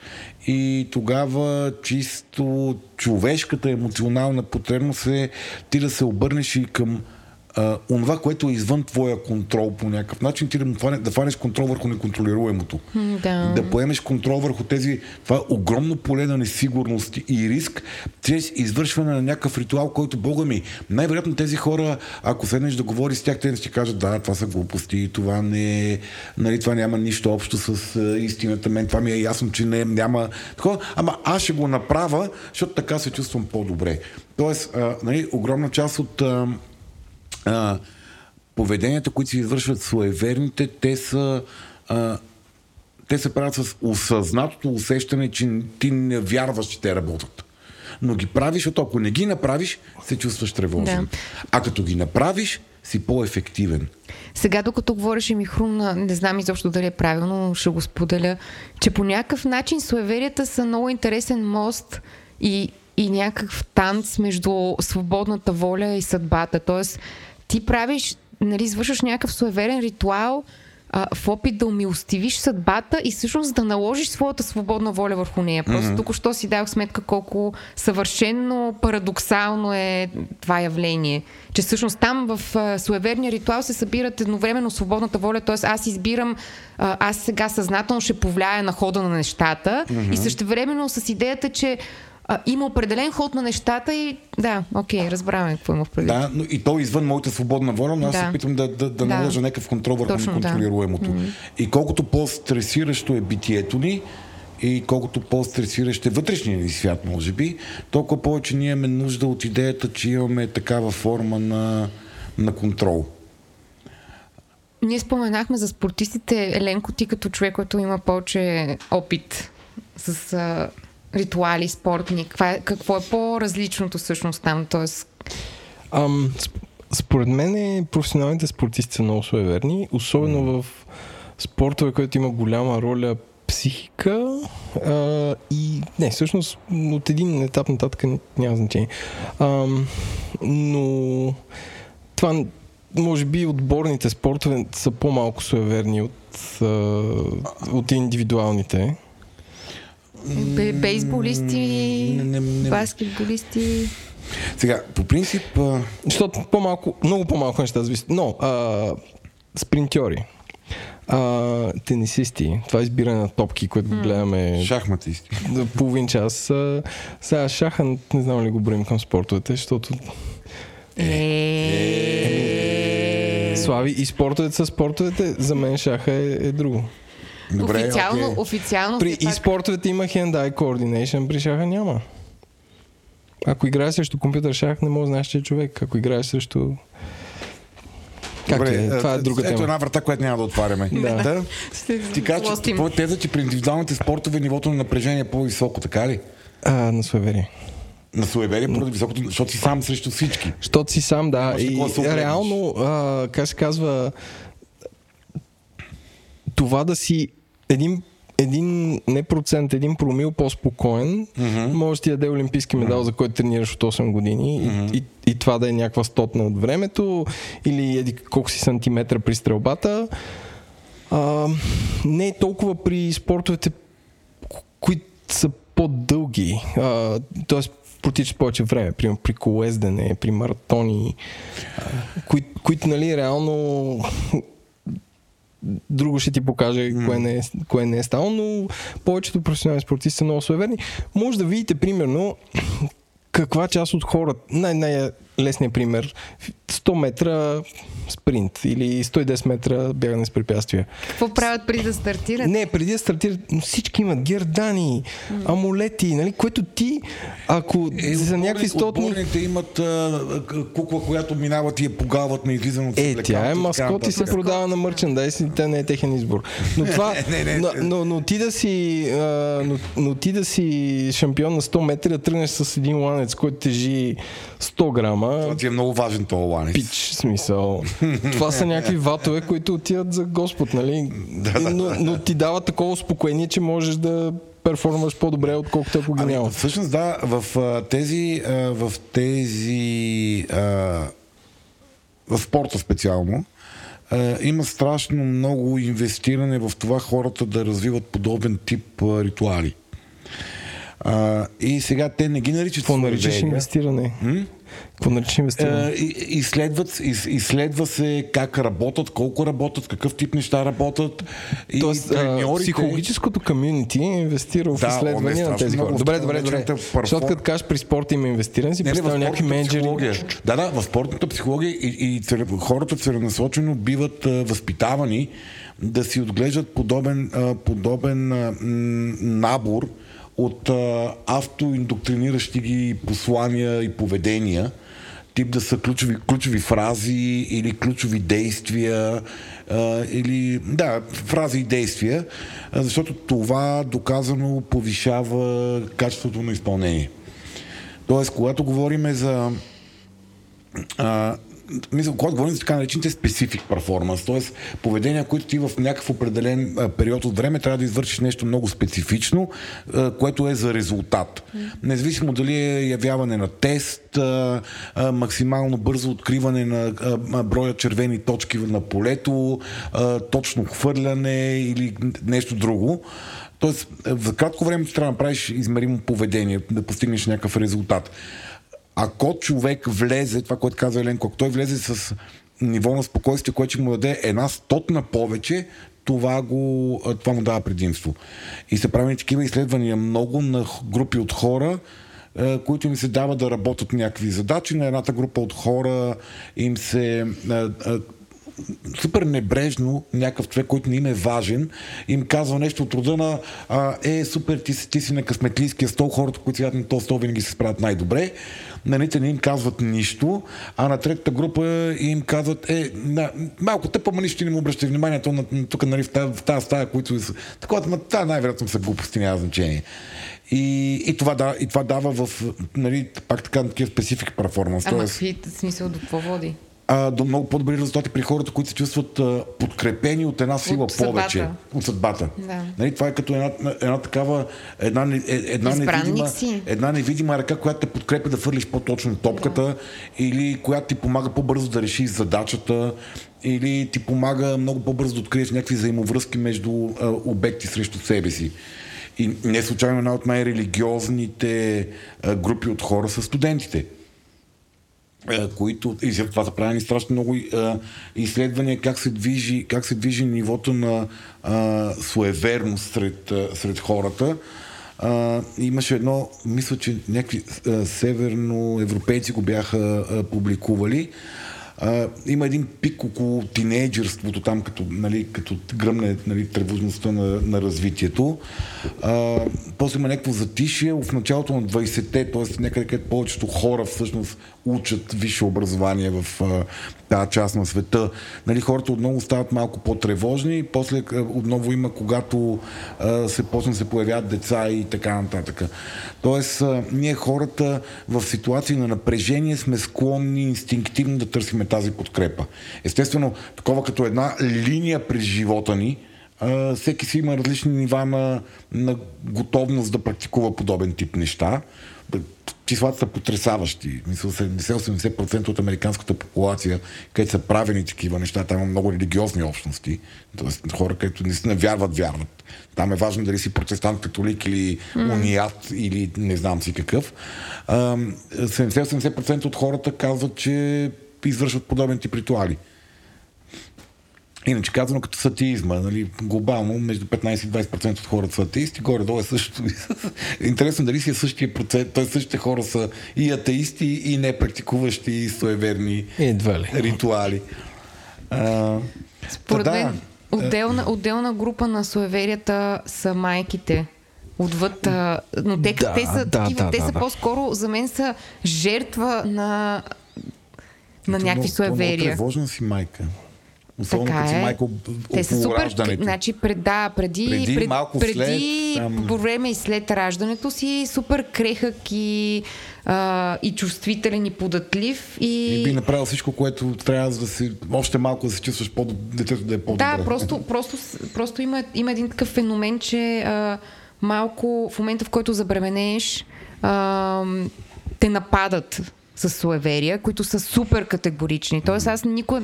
И тогава чисто човешката емоционална потребност е ти да се обърнеш и към а, онова, което е извън твоя контрол по някакъв начин, ти да, фане, да фанеш контрол върху неконтролируемото. Да. Да поемеш контрол върху тези, това огромно поле на несигурност и риск, чрез извършване на някакъв ритуал, който, Бога ми, най-вероятно тези хора, ако седнеш да говори с тях, те ще кажат, да, това са глупости, това не е, нали, това няма нищо общо с а, истината, мен това ми е ясно, че не, няма такова, ама аз ще го направя, защото така се чувствам по-добре. Тоест, а, нали, огромна част от а, а, поведенията, които се извършват суеверните, те са а, те се правят с осъзнатото усещане, че ти не вярваш, че те работят. Но ги правиш, защото ако не ги направиш, се чувстваш тревожен. Да. А като ги направиш, си по-ефективен. Сега, докато говореше ми хрумна, не знам изобщо дали е правилно, но ще го споделя, че по някакъв начин суеверията са много интересен мост и, и някакъв танц между свободната воля и съдбата. Тоест, ти правиш, нали, извършваш някакъв суеверен ритуал, а, в опит да умилостивиш съдбата и всъщност да наложиш своята свободна воля върху нея. Просто mm-hmm. току-що си дах сметка колко съвършенно парадоксално е това явление. Че всъщност там в а, суеверния ритуал се събират едновременно свободната воля, т.е. аз избирам, а, аз сега съзнателно ще повлияя на хода на нещата mm-hmm. и същевременно с идеята, че а, има определен ход на нещата и да, окей, разбраваме какво има в предвид. Да, но и то извън моята свободна воля, но аз Да. се опитвам да, да, да, Да. наложа някакъв контрол върху Точно, да. неконтролируемото. И колкото по-стресиращо е битието ни, и колкото по-стресиращ е вътрешния ни свят, може би, толкова повече ние имаме нужда от идеята, че имаме такава форма на, на контрол. Ние споменахме за спортистите. Еленко, ти като човек, който има повече опит с ритуали, спортни, каква е, какво е по-различното всъщност там? Тоест, Ам, сп- според мен е, професионалните спортисти са много суеверни, особено в спортове, където има голяма роля психика а, и не, всъщност от един етап нататък няма значение. Ам, но това може би отборните спортове са по-малко суеверни от, а, от индивидуалните. Бе- бейсболисти, не, не, не. баскетболисти. Сега, по принцип, а, Защото по-малко, много по-малко неща зависят. Но, а, спринтьори, а, тенисисти, това е избиране на топки, което mm. гледаме шахматисти. за половин час. А, сега шаха, не знам ли го броим към спортовете, защото Е... слави и спортовете са спортовете, за мен шаха е, е друго. Добре, официално, окей. официално При пак- и спортовете има hand-eye coordination, при шаха няма. Ако играеш срещу компютър шах, не може да знаеш, че е човек. Ако играеш срещу... Как Добре, е? Това е друга ето тема. една врата, която няма да отваряме. Да. Ще Ти кажа, че твоя теза, че при индивидуалните спортове нивото на напрежение е по-високо, така ли? А, на суеверие. На суеверие поради високото, защото си сам срещу всички. Щото си сам, да. Нямаш И да реално, а, как се казва, това да си един един не процент, един промил по-спокоен, mm-hmm. може да ти даде олимпийски медал, за който тренираш от 8 години mm-hmm. и, и, и това да е някаква стотна от времето или еди колко си сантиметра при стрелбата. А, не е толкова при спортовете, ко- които са по-дълги, а, т.е. протичат повече време, примерно при колездене, при маратони, а, кои, които, нали, реално друго ще ти покаже mm. кое, не е, кое не е станало, но повечето професионални спортисти са много суеверни. Може да видите, примерно, каква част от хората, най- най-лесният пример, 100 метра спринт или 110 метра бягане с препятствия. Какво правят преди да стартират? Не, преди да стартират, но всички имат гердани, амулети, нали, което ти, ако Е, за някакви стотни... Отборните имат а, кукла, която минават и я погават на излизане от Е, тя е маскот и се продава на мърчендайз и тя не е техен избор. Но това, Не, не, но, не. но, но, ти да си, а, но, но ти да си шампион на 100 метра, да тръгнеш с един ланец, който тежи 100 грама, Това ти е много важен този ланец. пич смисъл. Това са някакви ватове, които отиват за Господ, нали? но, но ти дава такова успокоение, че можеш да перформаш по-добре, отколкото ако ги Ами, няма. всъщност да, в тези, в тези в спорта специално има страшно много инвестиране в това хората да развиват подобен тип ритуали. А, и сега те не ги наричат Какво наричаш инвестиране? Какво наричаш инвестиране? И- изследват, из, изследва се как работят, колко работят, какъв тип неща работят. И Тоест, треньорите- психологическото комюнити е инвестирало в Да, он е изследвания на тези хора. Добре, добре, добре. перформ- Защото като кажеш при спорта има инвестиране, си представя някакви менеджери. Да, да, в спортната психология и, и целе- хората целенасочено биват а, възпитавани да си отглеждат подобен, а, подобен а, м, набор от а, автоиндоктриниращи ги послания и поведения, тип да са ключови, ключови фрази или ключови действия, а, или да, фрази и действия, а, защото това доказано повишава качеството на изпълнение. Тоест, когато говорим за а, мисля, когато говорим за така наречените specific performance, т.е. поведения, които ти в някакъв определен а, период от време трябва да извършиш нещо много специфично, а, което е за резултат. Независимо дали е явяване на тест, а, а, максимално бързо откриване на а, броя червени точки на полето, а, точно хвърляне или нещо друго. Тоест, за кратко време ти трябва да направиш измеримо поведение, да постигнеш някакъв резултат ако човек влезе, това, което казва Еленко, ако той влезе с ниво на спокойствие, което ще му даде една стотна повече, това, го, това му дава предимство. И са правени такива изследвания много на групи от хора, които им се дава да работят някакви задачи. На едната група от хора им се супер небрежно някакъв човек, който не им е важен, им казва нещо от рода на а, е, супер, ти, си- ти си на късметлийския стол, хората, които сядат на този стол, винаги се справят най-добре. На ните не им казват нищо, а на третата група им казват, е, на, малко тъпа, ма нищо не му обръщай внимание, то на, тук, нали, в тази, в тази стая, които са, такова, ма, това най-вероятно са глупости, няма значение. И, и, това, да, и това дава в, нали, пак така, такива специфик перформанс. Ама Тоест- смисъл до какво води? А, до много по-добри резултати при хората, които се чувстват а, подкрепени от една сила От повече. съдбата. От съдбата. Да. Нали, това е като една, една такава, една, е- една, невидима, си. една невидима ръка, която те подкрепя да фърлиш по-точно топката, или която ти помага по-бързо да решиш задачата, или ти помага много по-бързо да откриеш някакви взаимовръзки между а, обекти срещу себе си. И не случайно една от най-религиозните а, групи от хора са студентите които и за това са правени страшно много а, изследвания как се движи, как се движи нивото на а, суеверност сред, а, сред хората. А, имаше едно, мисля, че някакви а, северноевропейци го бяха а, публикували. А, има един пик около тинейджерството там, като, нали, като гръмне нали, тревожността на, на развитието. А, после има някакво затишие в началото на 20-те, т.е. някъде където повечето хора всъщност учат висше образование в а, тази част на света. Нали, хората отново стават малко по-тревожни, после отново има, когато а, се почне се появяват деца и така нататък. Тоест, а, ние хората в ситуации на напрежение сме склонни инстинктивно да търсиме тази подкрепа. Естествено, такова като една линия през живота ни, а, всеки си има различни нива на, на готовност да практикува подобен тип неща. Числата са потрясаващи. Мисля, 70-80% от американската популация, където са правени такива неща, там има много религиозни общности. Тоест хора, които наистина вярват, вярват. Там е важно дали си протестант, католик или уният или не знам си какъв. А, 70-80% от хората казват, че извършват подобен тип ритуали. Иначе казано като с атеизма, нали, глобално между 15 и 20% от хората са атеисти, горе-долу е същото. Интересно дали си е същия процент, т.е. същите хора са и атеисти, и непрактикуващи, и суеверни Едва ли. ритуали. А, Според та мен, отделна, отделна група на суеверията са майките. Отвъд, а, но те, Да, те са, да, такива, да, те да, са да. по-скоро, за мен са жертва на, на някакви то много суеверия. тревожна си майка. Особено Така като е. майка Те са супер. раждането. Значи, пред, да, преди, Преди, пред, малко преди след, там- по време и след раждането си, супер крехък и, а, и чувствителен и податлив. И, И би направил всичко, което трябва да си още малко да се чувстваш по детето да е по-добре. Да, просто, просто, просто има, има един такъв феномен, че а, малко в момента, в който забременееш, а, те нападат с суеверия, които са супер категорични. Тоест аз никога,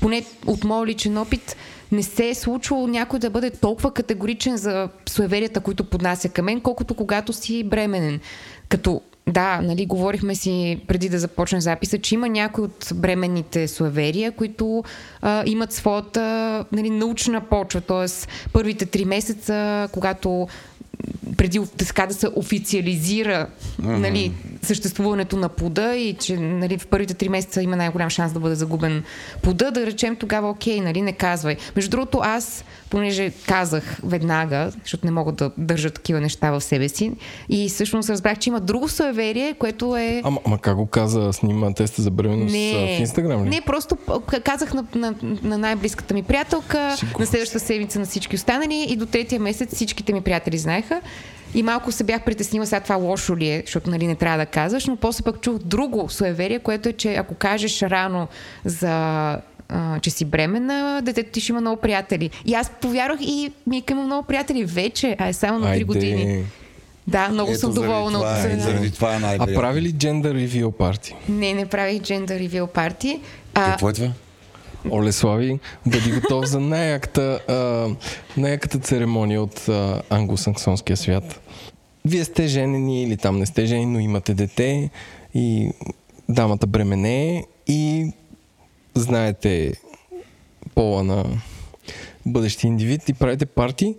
поне от моят личен опит, не се е случвало някой да бъде толкова категоричен за суеверията, които поднася към мен, колкото когато си бременен. Като да, нали, говорихме си преди да започне записа, че има някои от бременните суеверия, които а, имат своята нали, научна почва. Т.е. първите три месеца, когато преди така да се официализира нали, съществуването на плода и че нали, в първите три месеца има най-голям шанс да бъде загубен плода, да речем тогава окей, нали, не казвай. Между другото, аз, понеже казах веднага, защото не мога да държа такива неща в себе си, и всъщност разбрах, че има друго суеверие, което е... Ама, ама как го каза, снима теста за бременност Не, в Инстаграм ли? не, просто казах на, на, на най-близката ми приятелка, Си на следващата седмица на всички останали и до третия месец всичките ми приятели знаеха. И малко се бях притеснила сега това лошо ли е, защото нали не трябва да казваш, но после пък чух друго суеверие, което е, че ако кажеш рано за а, че си бременна, детето ти ще има много приятели. И аз повярвах и Мика има много приятели вече, а е само на 3 Айде. години. Да, много Ето, съм доволна това е- от... Заради това е А най-вероятно. прави ли gender reveal парти? Не, не правих gender reveal парти. А, Какво е това? Оле Слави, бъди готов за най-яката, а, най-яката церемония от а, англосаксонския свят. Вие сте женени или там не сте женени, но имате дете и дамата бремене и знаете пола на бъдещия индивид и правите парти,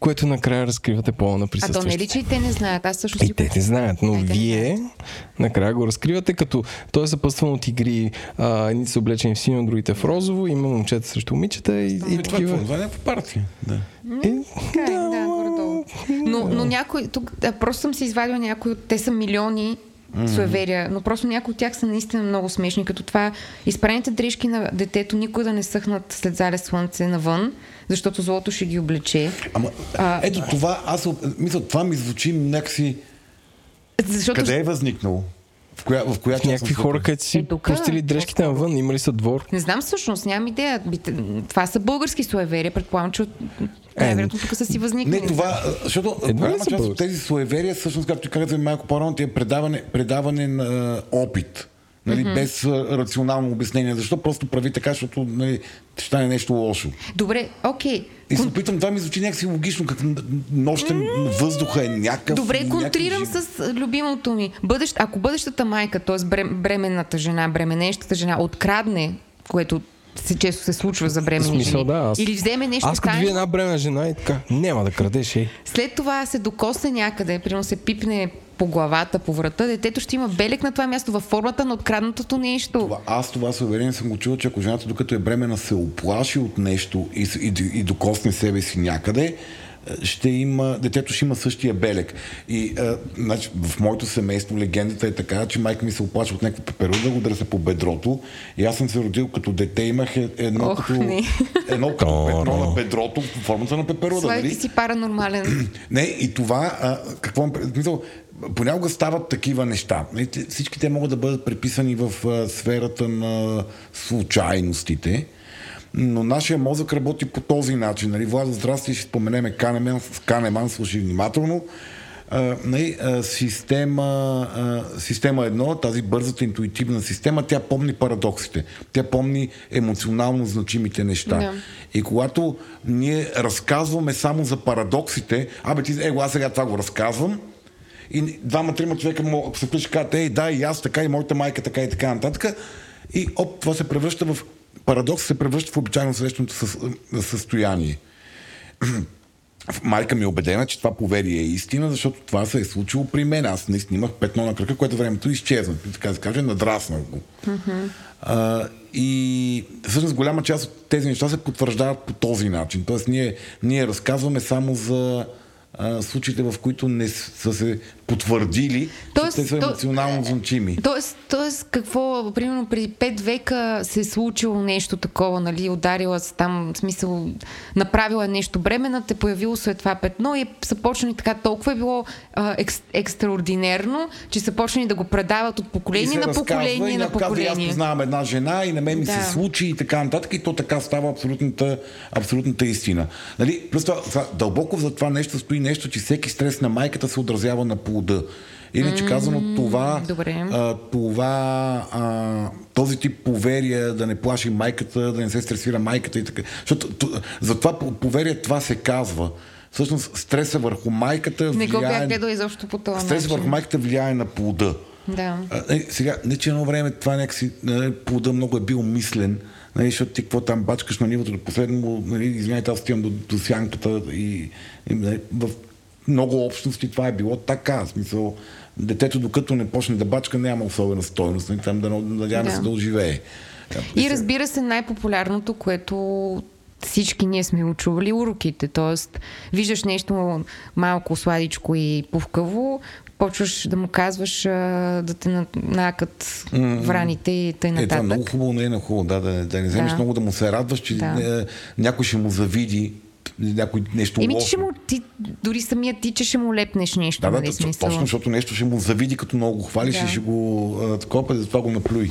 което накрая разкривате пола на а то присъстващите. не ли, че и те не знаят? Аз също И си те не знаят, но не вие знаят. накрая го разкривате, като той е съпътстван от игри. А, едни са облечени в синьо, другите в розово, има момчета срещу момичета и, и Е, това, е, такива. това е някаква партия. Да. И, е, да, горе-долу. Но, но някой, тук, просто съм си извадила някои, от- те са милиони суеверия, но просто някои от тях са наистина много смешни, като това изпраните дрежки на детето никога да не съхнат след залез слънце навън, защото злото ще ги облече. Ама, А, ето това, аз мисля, това ми звучи някакси... Защото Къде е възникнало? В коя, в коя част някакви хора, където си Е, пустили дрежките навън, има ли са двор? Не знам всъщност, нямам идея. Това са български суеверия, предполагам, че от- най-вероятно тук са си възникнали. Не, това, защото голяма част от тези суеверия, всъщност, както ти казахме малко по-рано, е предаване, предаване на опит. Нали, mm-hmm. без рационално обяснение. Защо просто прави така, защото нали, ще стане нещо лошо. Добре, окей. И се опитвам, това ми звучи някакси логично, като нощен въздуха е някакъв. Добре, контрирам жив- с любимото ми. Бъдещ, ако бъдещата майка, т.е. бременната жена, бременещата жена, открадне, което се често се случва за бремени смисъл, жени, да. Аз, или вземе нещо аз като ви една бременна жена и така, няма да крадеш, ей. след това се докосне някъде, примерно се пипне по главата, по врата, детето ще има белек на това място във формата на откраднатото нещо. Това- Аз това съверение съм го чул, че ако жената докато е бремена се оплаши от нещо и, и, и докосне себе си някъде, ще има, детето ще има същия белек. И а, значи, в моето семейство легендата е така, че майка ми се оплаши от някаква пеперуда, удря се по бедрото. И аз съм се родил като дете, имах е- едно Ох, като, не. едно като О, петно но. на бедрото в формата на пеперуда. Слави, Нали? ти си паранормален. Не, и това, а, какво мисъл, понякога стават такива неща. Всички те могат да бъдат приписани в а, сферата на случайностите, но нашия мозък работи по този начин. Нали, Влада, здрасти, ще споменеме Канеман, Канеман слушай внимателно. А, нали, а, система, а, система едно, тази бързата интуитивна система, тя помни парадоксите. Тя помни емоционално значимите неща. Да. И когато ние разказваме само за парадоксите, абе ти, его, аз сега това го разказвам, и двама-трима човека могат, ако се включи, кажат, ей, да, и аз така, и моята майка така, и така нататък. И оп, това се превръща в парадокс, се превръща в обичайно срещаното със- състояние. Майка ми е убедена, че това поверие е истина, защото това се е случило при мен. Аз наистина имах петно на кръка, което времето изчезна. Така да се каже, надраснах го. А, и всъщност голяма част от тези неща се потвърждават по този начин. Тоест ние, ние разказваме само за а, случаите, в които не са се потвърдили, Тоест, че те са то- емоционално значими. Тоест, тоест, какво, примерно преди 5 века се е случило нещо такова, нали, ударила се там, в смисъл, направила е нещо бремена, те появило след това петно и са почнали така, толкова е било а, екс, екстраординерно, че са почнали да го предават от И поколение на поколение и на казва, поколение. Аз познавам една жена и на мен ми Да. се случи и така нататък. И то така става абсолютната, абсолютната истина. Нали? Просто дълбоко за това нещо стои нещо, че всеки стрес на майката се отразява на плода. Иначе казано, това, добре. а, това а, този тип поверия да не плаши майката, да не се стресира майката и така. Защото т- затова по- поверие това се казва. Всъщност стреса върху майката Не го бях влияе... гледал изобщо по този Стресът начин. върху майката влияе на плода. Да. А, е, сега, не че едно време това някакси, нали, плода много е бил мислен, нали, защото ти какво там бачкаш на нивото до последно, нали, извиняйте, аз стигам до, до сянката и, и нали, в много общности това е било така. В смисъл, детето докато не почне да бачка, няма особена стойност. Нали, там да надяваме Да. се да оживее. И разбира се, най-популярното, което всички ние сме го чували, уроките. Тоест, виждаш нещо малко сладичко и пухкаво, почваш да му казваш а, да те на- накат враните и тъй Е, това е нататък. много хубаво, не е на хубаво. Да, да, да не вземеш Да. много да му се радваш, че Да. не, някой ще му завиди някой нещо Еми, лошо. че ще му, ти, дори самия ти, че ще му лепнеш нещо, Да, да, нали, т- смисъл. точно, защото нещо ще му завиди, като много го хвалиш Да. и ще го а, такова, затова го наплюй.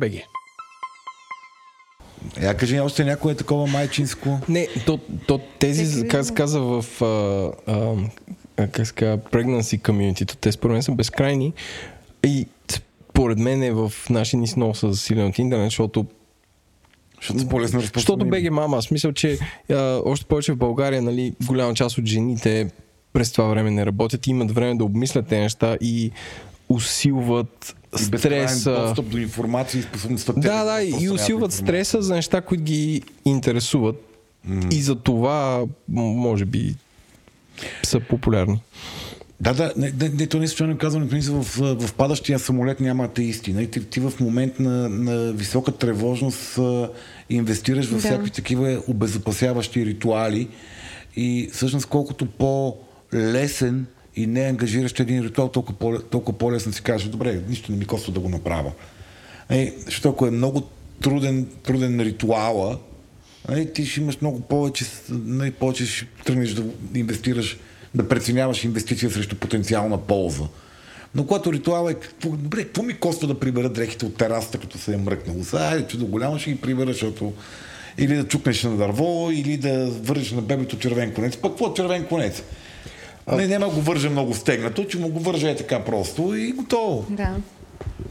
Я кажи още някое такова майчинско. Не, то, то тези, Всеки как се казва в а, а, как се казва, pregnancy community, те според мен са безкрайни и според мен е в нашия ни много са засилен от интернет, защото Защото са по-лесно защото. БГ мама, аз мисля, че а, още повече в България, нали, голяма част от жените през това време не работят и имат време да обмислят тези неща и усилват И стреса. достъп до информация и способността Да, да, и усилват стреса за неща, които ги интересуват. И за това, може би, са популярни. Да, да, не, не, не то не е случайно казвам, в, в, в падащия самолет няма атеисти. Нали? Ти, ти в момент на, на висока тревожност а, инвестираш в Да. всякакви такива обезопасяващи ритуали и всъщност колкото по-лесен и не ангажиращ един ритуал, толкова, по, толкова по-лесно си кажеш, добре, нищо не ми коства да го направя. Е, защото ако е много труден, труден ритуала, нали, ти ще имаш много повече, нали, повече ще тръгнеш да инвестираш, да преценяваш инвестиция срещу потенциална полза. Но когато ритуал е, какво, добре, какво ми коства да прибера дрехите от терасата, като се е мръкнало? Айде, чудо голямо ще ги прибера, защото или да чукнеш на дърво, или да вържеш на бебето червен конец. Пък какво е червен конец? Не, няма да го вържа много стегнато, че му го вържа е така просто и готово. Да.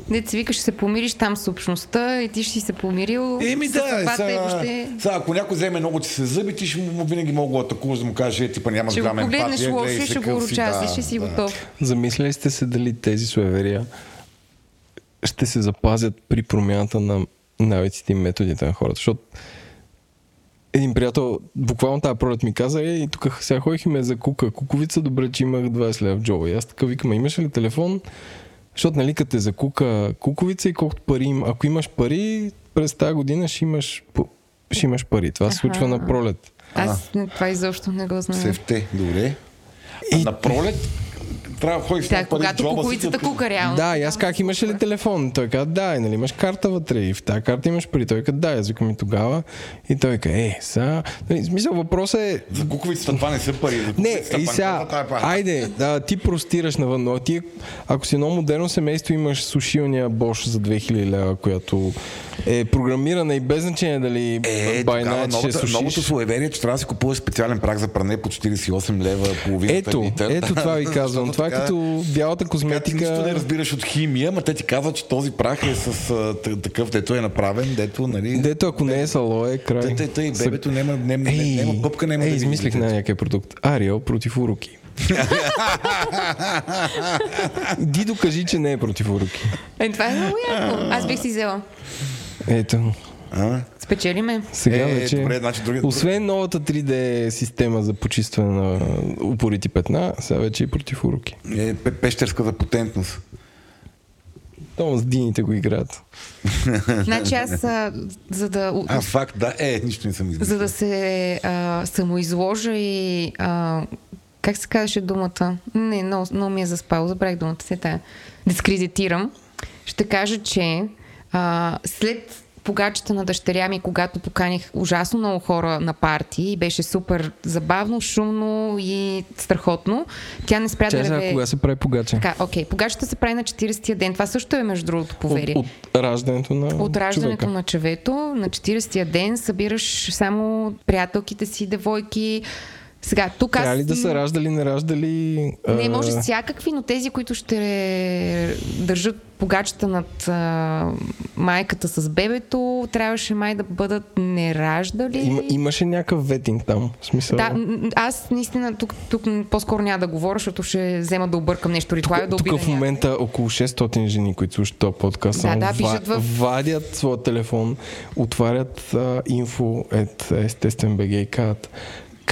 Дете си викаш, ще се помириш там с общността и ти ще си се помирил Еми с да, и сега, въобще... сега, ако някой вземе много ти се зъби, ти ще му винаги мога да атакуваш да му кажеш, е, типа нямаш Ще го погледнеш лошо ще го урочазиш да, и си да. готов. Замисляли сте се дали тези суеверия ще се запазят при промяната на навиците и методите на хората? Защото един приятел буквално тази пролет ми каза, е, и тук сега ходих и ме за кука. Куковица, добре, че имах 20 лева в джоба. И аз така викам, имаш ли телефон? Защото нали като те за кука куковица и колкото пари им, ако имаш пари, през тази година ще имаш, ще имаш пари. Това се случва на пролет. Аз това изобщо не го знам. Сефте, добре. А на пролет трябва да ходиш с Тя, когато куковицата да- кука реално. Да, и аз как имаш ли телефон? Той каза, да, и нали имаш карта вътре и в тази карта имаш пари. Той каза, да, аз викам и тогава. И той каза, е, сега... Нали, смисъл, въпросът е... За куковицата това не са пари. За Не, и сега, е айде, да, ти простираш навън, но ти, ако си едно модерно семейство, имаш сушилния Bosch за 2000 лева, която е програмирана и без значение дали Е, night ще новата, сушиш. новото суеверие, че трябва да си купуваш специален прак за пране по 48 лева половина Ето, литър. ето това ви казвам. Това е така- като бялата Така ти нищо не козметика. разбираш от химия, ма те ти казват, че този прах е с а, такъв, дето е направен, дето, нали... Дето ако не е салое, край. Тъй, тъй, тъй, Са- бебето няма, няма, Ей, няма пъпка, няма ей, да измислих на някакъв продукт. Арио против уроки. Дидо кажи, че не е против уроки. Е, това е много яко. Аз бих си взела. Ето, А? Спечели ме. сега Е, вече... добре, значи други- Освен новата 3D система за почистване на упорити петна, сега вече и против уроки. Е, пе- пещерската потентност. То с дините го играят. Значи аз, а, за да, А, факт, да, е, нищо не съм измислил. за да се а, самоизложа и а, как се казваше думата? Не, много, много ми е заспал, забравих думата, се тая. Дискредитирам. Ще кажа, че а, след погачата на дъщеря ми, когато поканих ужасно много хора на парти и беше супер забавно, шумно и страхотно. Тя не спря Тя да реве. кога се прави погача? Така, окей. Погачата се прави на 40-я ден. Това също е, между другото, поверие. От, от раждането на От раждането човека. на чевето, на 40-я ден събираш само приятелките си, девойки. Сега, тук аз... Трябва ли да са раждали, не раждали? Не, може всякакви, но тези, които ще държат погачата над а, майката с бебето, трябваше май да бъдат не раждали. Има, имаше някакъв ветинг там. В смисъл. Да, аз наистина тук, тук по-скоро няма да говоря, защото ще взема да объркам нещо ритуал, да тук обида в момента около 600 жени, които слушат този подкаст, Да, да, ва- в- вадят своя телефон, отварят а, инфо естествен БГ и казват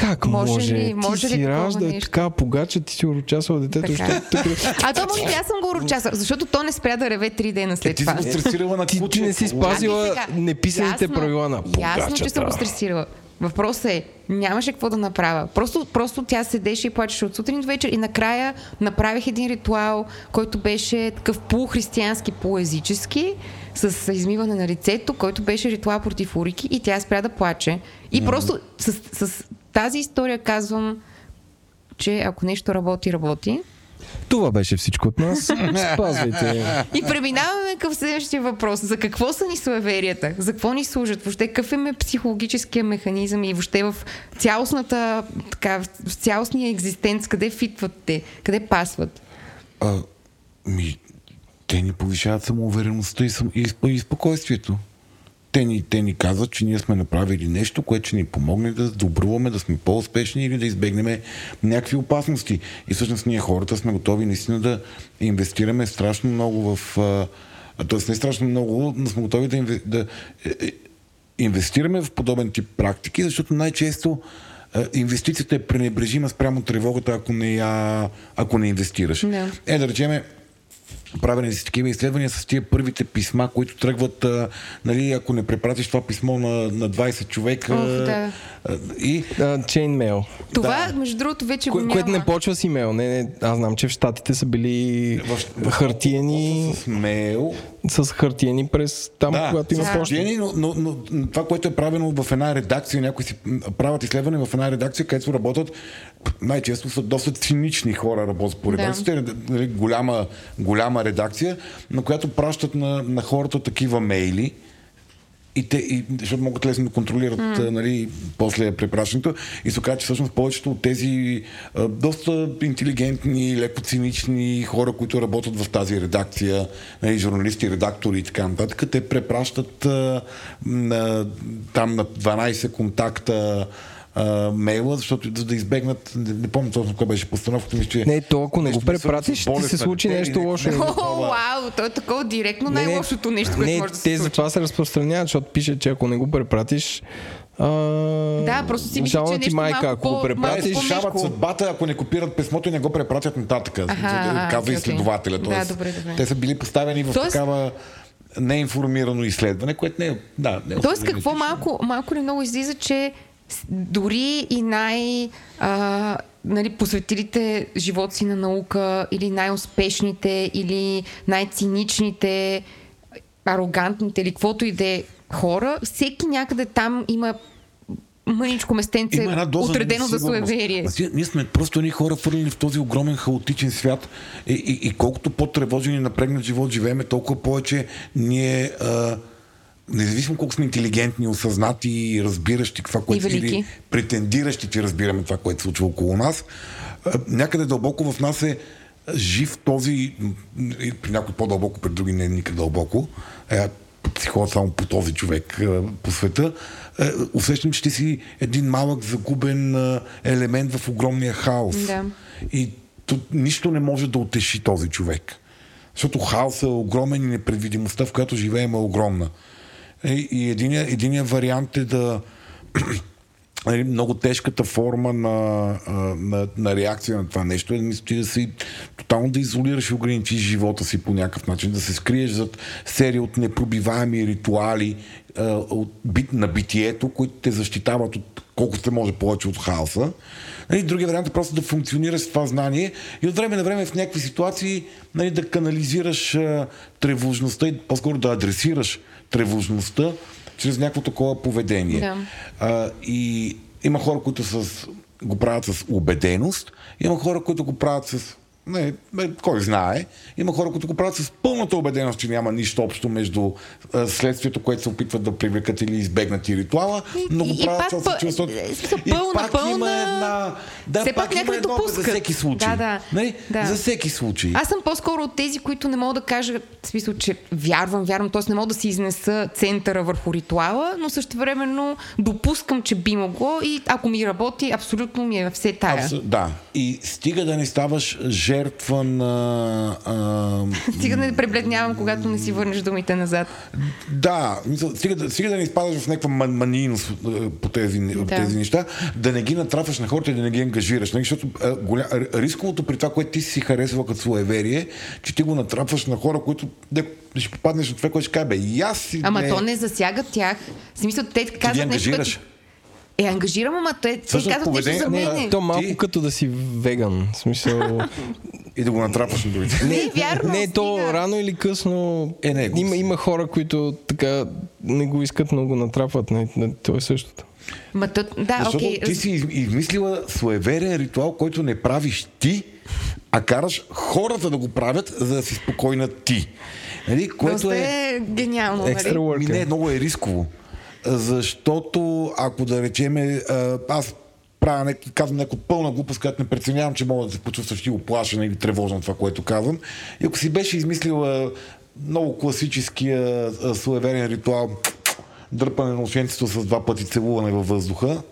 как Може може? ли- може ти ли си ражда е нещо? така, погача, ти си урочасвал детето. Така. Що, тук... А то може би аз съм го урочаса, защото то не спря да реве три дена Е, след ти си това. го стресирала на ти, ти не си спазила сега. неписаните Ясно- правила на Ясно, погачата. че съм го стресирала. Въпросът е, нямаше какво да направя. Просто, просто тя седеше и плачеше от сутрин до вечер и накрая направих един ритуал, който беше такъв полухристиянски, полуезически, с измиване на лицето, който беше ритуал против урики и тя спря да плаче. И просто с, с тази история казвам, че ако нещо работи, работи. Това беше всичко от нас. Спазвайте. И преминаваме към следващия въпрос. За какво са ни суеверията? За какво ни служат? Въобще какъв е психологическия механизъм и въобще в цялостната, така, в цялостния екзистенц, къде фитват те? Къде пасват? А, ми, те ни повишават самоувереността и, сам, и, и спокойствието. Те ни, те ни казват, че ние сме направили нещо, което ще ни помогне да добруваме, да сме по-успешни или да избегнем някакви опасности. И всъщност ние хората сме готови наистина да инвестираме страшно много в... Т.е. не страшно много, но сме готови да, да е, е, инвестираме в подобен тип практики, защото най-често инвестицията е пренебрежима спрямо тревогата, ако не, я, ако не инвестираш. Да. Е, да речеме, правени си такива изследвания с тия първите писма, които тръгват, а, нали, ако не препратиш това писмо на, на 20 човека. Ох, да. а, и Чейн мейл. Това, да. между другото, вече го Кое, няма. което не почва с имейл. Не, не, аз знам, че в Штатите са били хартиени, с мейл. с хартиени през там, Да, когато има почта. хартиени, но, но, но, това, което е правено в една редакция, някои си правят изследване в една редакция, където работят най-често са доста цинични хора работят по Да. редакцията. Нали, голяма, голяма редакция, на която пращат на, на хората такива мейли, и те, и, защото могат лесно да контролират mm. нали, после препращането. И се оказа, че всъщност повечето от тези а, доста интелигентни, леко цинични хора, които работят в тази редакция, нали, журналисти, редактори и така нататък, те препращат а, на, там на 12 контакта а, мейла, защото за да избегнат, не, не помня точно кой беше постановката ми, че... Не, то ако не го препратиш, ще ти се случи нещо лошо. вау, то е такова директно най-лошото нещо, което може да се те случи. затова се разпространяват, защото пише, че ако не го препратиш, а... Да, просто си мисля, че ти нещо майка, малко ако го препратиш, решават съдбата, ако не копират писмото и не го препратят нататък. Казва изследователя. Да, добре, добре. Те са били поставени в Тоест- такава неинформирано изследване, което не е. Да, не е Тоест, какво малко, малко ли много излиза, че дори и най- а, нали, посветилите живот си на наука или най-успешните или най-циничните, арогантните или каквото и да е хора, всеки някъде там има мъничко местенце, Има една доза отредено за суеверие. Си- Ние сме просто едни хора фърлени в този огромен хаотичен свят и, и, и колкото по-тревожен и напрегнат живот живееме, толкова повече ние а, независимо колко сме интелигентни, осъзнати и разбиращи това, което или претендиращи, че разбираме това, което се случва около нас, някъде дълбоко в нас е жив този, при някой по-дълбоко, при други не е никак дълбоко, е, психолог само по този човек е, по света, е, усещам, че ти си един малък загубен е, елемент в огромния хаос. Да. И то, нищо не може да утеши този човек. Защото хаосът е огромен и непредвидимостта, в която живеем е огромна. И, и единия, единия вариант е да нали, много тежката форма на, на, на реакция на това нещо е ти да си тотално да изолираш и ограничиш живота си по някакъв начин, да се скриеш зад серия от непробиваеми ритуали от, бит, на битието, които те защитават от колкото се може повече от хаоса. Нали, другия вариант е просто да функционираш с това знание и от време на време в някакви ситуации нали, да канализираш тревожността и по-скоро да адресираш тревожността чрез някакво такова поведение. Да. А, и има хора, които с, го правят с убеденост, има хора, които го правят с не, не, кой знае. Има хора, които го правят с пълната убеденост, че няма нищо общо между а, следствието, което се опитват да привлекат или избегнат и ритуала, но го правят пак с пъ- чувството. е, в смисъл, И пълна, пак пълна- има една... Да, Все пак пак има едно допускат. за всеки случай. Да, да. Нали? Да. За всеки случай. Аз съм по-скоро от тези, които не могат да кажат, в смисъл, че вярвам, вярвам, т.е. не мога да си изнеса центъра върху ритуала, но същевременно допускам, че би могло и ако ми работи, абсолютно ми е все тая. Абсо- Да. И стига да не ставаш жертва на... А, Стига да не пребледнявам, когато не си върнеш думите назад. Да, стига, да- стига да не изпадаш в някаква ман- манийност по тези, да. Тези неща, да не ги натрафаш на хората и да не ги ангажираш. Нали? Защото а, голя, рисковото при това, което ти си харесва като суеверие, че ти го натрафваш на хора, които ще попаднеш на това, което ще каже, бе, и аз си... Ама не... то не засяга тях. В смисъл, те Ти казват нещо ангажираш. Е, ангажирам, ама те, те казват нещо поведение- за не, мене. То малко Ти- като да си веган. В смисъл... И да го натрафваш на другите. Не, вярно, не, то стига. рано или късно Е, не, има, има хора, които така не го искат, но го натрапват. Не, не, то е същото. Ма то, да, Защото окей. ти си из- измислила суеверен ритуал, който не правиш ти, а караш хората да го правят, за да си спокойна ти. Нали? Което Доста е... е гениално, нали? Ми не, много е рисково. Защото, ако да речеме, а, аз правя, нек- казвам някаква пълна глупост, която не преценявам, че мога да се почувстваш ти оплашена или тревожна това, което казвам. И ако си беше измислила много класическия суеверен ритуал, дърпане на носенцето с два пъти целуване във въздуха,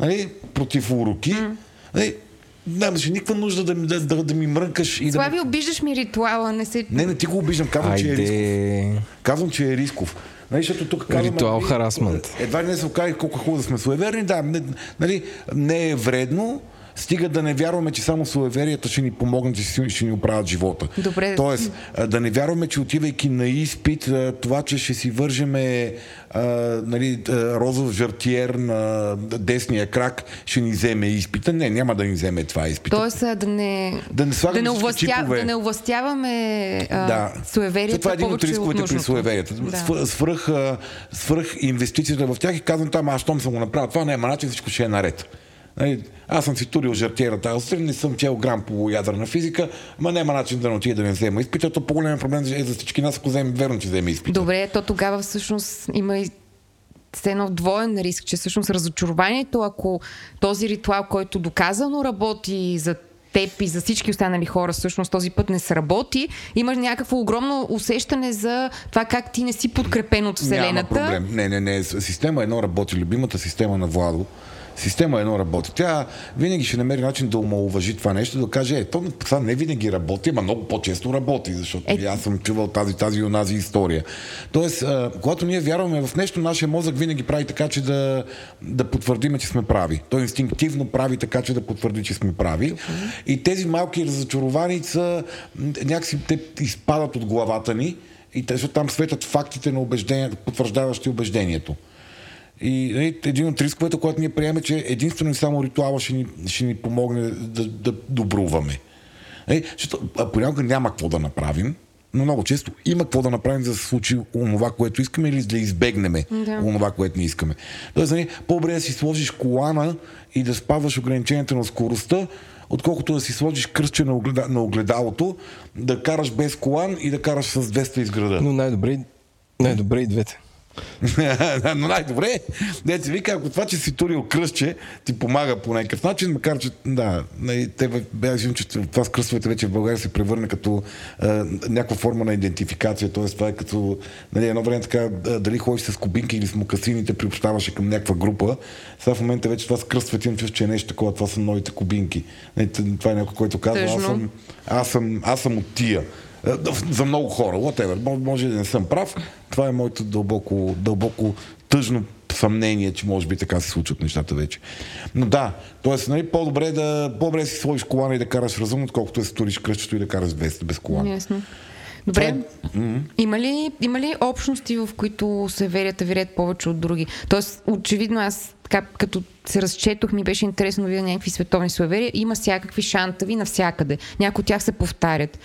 нали, против уроки, нали, нямаше никаква нужда да, ми- да, да, да ми мрънкаш и да... Слави, обиждаш ми ритуала, не се... Не, не ти го обиждам, казвам, че е рисков. Айде. Казвам, че е рисков. Нали, защото тук казваме, Ритуал нали, харасмент. Едва ли не се окаже колко е хубаво да сме суеверни. Да, не, нали, не е вредно, стига да не вярваме, че само суеверията ще ни помогнат и ще, ни оправят живота. Добре. Тоест, да не вярваме, че отивайки на изпит, това, че ще си вържеме а, нали, розов жартиер на десния крак, ще ни вземе изпита. Не, няма да ни вземе това изпита. Тоест да не... Да не да не, овластя... да не овластяваме а, Да. суеверията Това е един от рисковете при суеверията. Да. Свръх, свръх, инвестицията в тях и казвам там, аз щом съм го направил, това няма начин, всичко ще е наред. Нали, Аз съм си турил жартиера тази сутрин, не съм чел грам по ядрена физика, ма няма начин да не отида да не взема изпита. То по-голям проблем е за всички нас, ако вземем верно, че вземе изпита. Добре, то тогава всъщност има и все едно двоен риск, че всъщност разочарованието, ако този ритуал, който доказано работи за теб и за всички останали хора, всъщност този път не сработи, имаш някакво огромно усещане за това как ти не си подкрепен от Няма Вселената. проблем. Не, не, не. Система едно работи. Любимата система на Владо. Система едно работи. Тя винаги ще намери начин да омалуважи това нещо, да каже, е, то това не винаги работи, ама много по-често работи, защото Е. аз съм чувал тази, тази и онази история. Тоест, а, когато ние вярваме в нещо, нашия мозък винаги прави така, че да, да потвърдиме, че сме прави. Той инстинктивно прави така, че да потвърди, че сме прави. И тези малки разочаровани са м, някакси те изпадат от главата ни и те, защото там светят фактите на убеждението, потвърждаващи убеждението. И нали, един от рисковете, който ние приемем, че единствено и само ритуала ще ни, ще ни помогне да, да добруваме. Нали, защото а, понякога няма какво да направим, но много често има какво да направим, за да се случи онова, което искаме или да избегнем Да. онова, което не искаме. Тоест, нали, по-добре да си сложиш колана и да спазваш ограниченията на скоростта, отколкото да си сложиш кръстче на, огледа, на огледалото, да караш без колан и да караш с 200 из града. Но най-добре, най-добре и двете. Но най-добре, не ти вика, ако това, че си турил кръстче, ти помага по някакъв начин, макар че, да, те бях че това с кръстовете вече в България се превърне като а, някаква форма на идентификация, т.е. това е като, нали, едно време така, дали ходиш с кубинки или с мукасини, те приобщаваше към някаква група. Сега в момента вече това с кръстовете имам чувство, че е нещо такова, това са новите кубинки. Нали, това е някой, който казва, аз съм, аз съм, аз съм от тия. Е, За много хора, whatever. Може- да не съм прав. Това е моето дълбоко, дълбоко тъжно съмнение, че може би така се случват нещата вече. Но да, т.е. Нали, по-добре, да, по-добре си сложиш колана и да караш разумно, отколкото да се туриш кръщето и да караш 200 без колана. Ясно. Добре. Това е- Има ли, има ли общности, в които се верят верят повече от други? Тоест, очевидно аз така, като се разчетох, ми беше интересно да видя някакви световни суеверия. Има всякакви шантави навсякъде. Някои от тях се повтарят.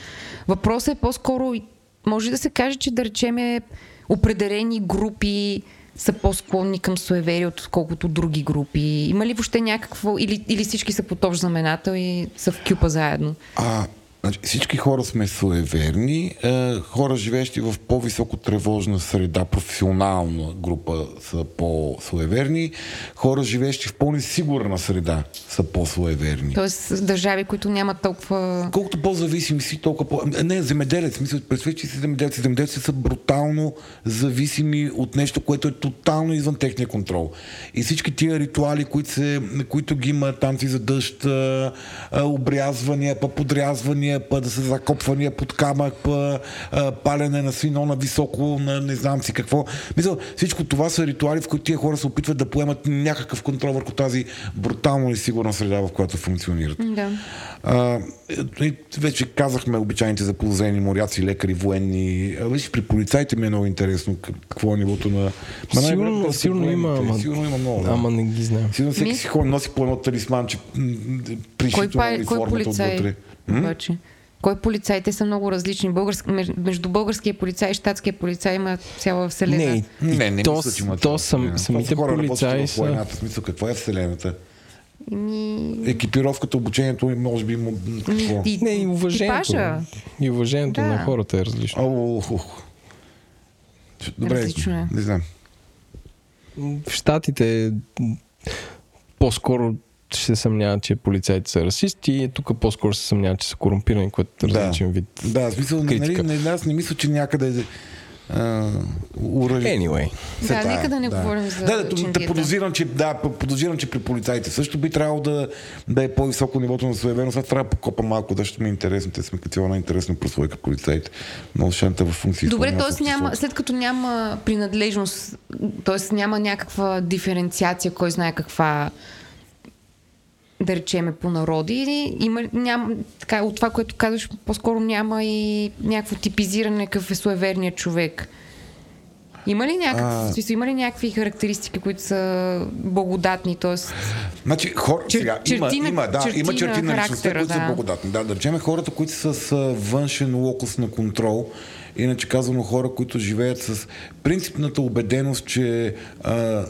Въпросът е по-скоро, може да се каже, че да речеме определени групи са по-склонни към суеверие, отколкото други групи. Има ли въобще някакво, или, или всички са по общ знаменател и са в кюпа заедно? А, значи, всички хора сме суеверни. Е, хора, живеещи в по-високо тревожна среда, професионална група са по-суеверни. Хора, живеещи в по-несигурна среда са по-суеверни. Тоест, държави, които нямат толкова... Колкото по-зависими си, толкова по... Не, земеделец. Мисля, представете си земеделци. Земеделци са брутално зависими от нещо, което е тотално извън техния контрол. И всички тия ритуали, които, се, които ги има танци за дъжд, а, обрязвания, па подрязвания, па да са закопвания под камък, па а, палене на свино на високо, на не знам си какво. Мисля, всичко това са ритуали, в които тия хора се опитват да поемат някакъв контрол върху тази брутално несигурна среда, в която функционират. Да. А, вече казахме обичайните заподозрени моряци, лекари, военни. А, Виж, при полицайите ми е много интересно как- какво е нивото на... Ма Сигурно, са сигурно има, ама, Сигурно има много. Да. ама не ги знам. Сигурно всеки Ми- си хора носи по едно талисманче м, Кой, пришито на па, кой униформата полицай? отвътре. Обаче. Кой полицай? Те са много различни. Българск... меж- Между българския полицай и щатския полицай има цяла вселена. Не, Не, не то, мисля, че има то това. сам, Това самите са хора, полицаи в са... войната. Смисъл, каква е Вселената? Ми... Екипировката, обучението и може би... му- Какво? И, Не, и уважението. Типажа. И уважението Да. на хората е различно. О, ох, ох. Добре, Различно е. не знам. В Штатите м, по-скоро се съмняват, че полицаите са расисти, тук по-скоро се съмняват, че са корумпирани, което е Да. различен вид. Да, в смисъл, нали, критика. не, аз не мисля, че някъде оръжие. Anyway. Все Да, тая, нека да не говорим за Да, да, да, подозирам, че, да, подозирам, че при полицайите също би трябвало да, да е по-високо нивото на суеверност. Аз трябва да покопа малко, защото ми е интересно. Те сме като цяло най-интересна прослойка полицайите. Много шанта в функции. Добре, т.е. няма, след като няма принадлежност, т.е. няма някаква диференциация, кой знае каква да речеме по народи, има, няма, така, от това, което казваш, по-скоро няма и някакво типизиране какъв е суеверният човек. Има ли, някакъв, А. смисъл, има ли някакви характеристики, които са благодатни, т.е. Значи, хора, Чер- сега, черти има, има, да, черти има черти на личността, които са да. благодатни. Да, да речем хората, които са с външен локус на контрол, иначе казано хора, които живеят с принципната убеденост, че а,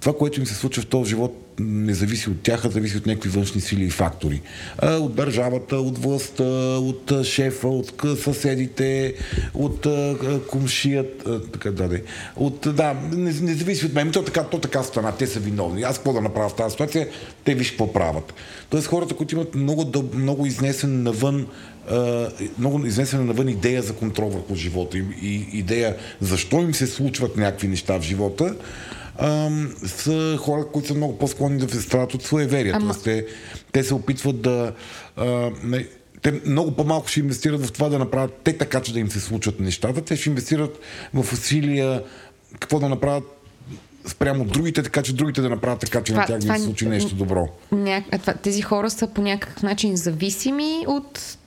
това, което им се случва в този живот, не зависи от тях, а зависи от някакви външни сили и фактори. А, от държавата, от властта, от шефа, от съседите, от комшият, така да, да. От, да, не, не зависи от мен. То така, то така стана, те са виновни. Аз какво да направя в тази ситуация, те виж какво правят. Тоест хората, които имат много, много изнесен навън много изнесена навън идея за контрол върху живота им и идея защо им се случват някакви неща в живота, са хора, които са много по-склонни да се страдат от суеверия. Ама- Тоест, те, те се опитват да... А, не, те много по-малко ще инвестират в това да направят те така, че да им се случат нещата. Те ще инвестират в усилия какво да направят спрямо другите, така че другите да направят така, че Това- на тях да това- се случи нещо добро. Ня... Тези хора са по някакъв начин зависими от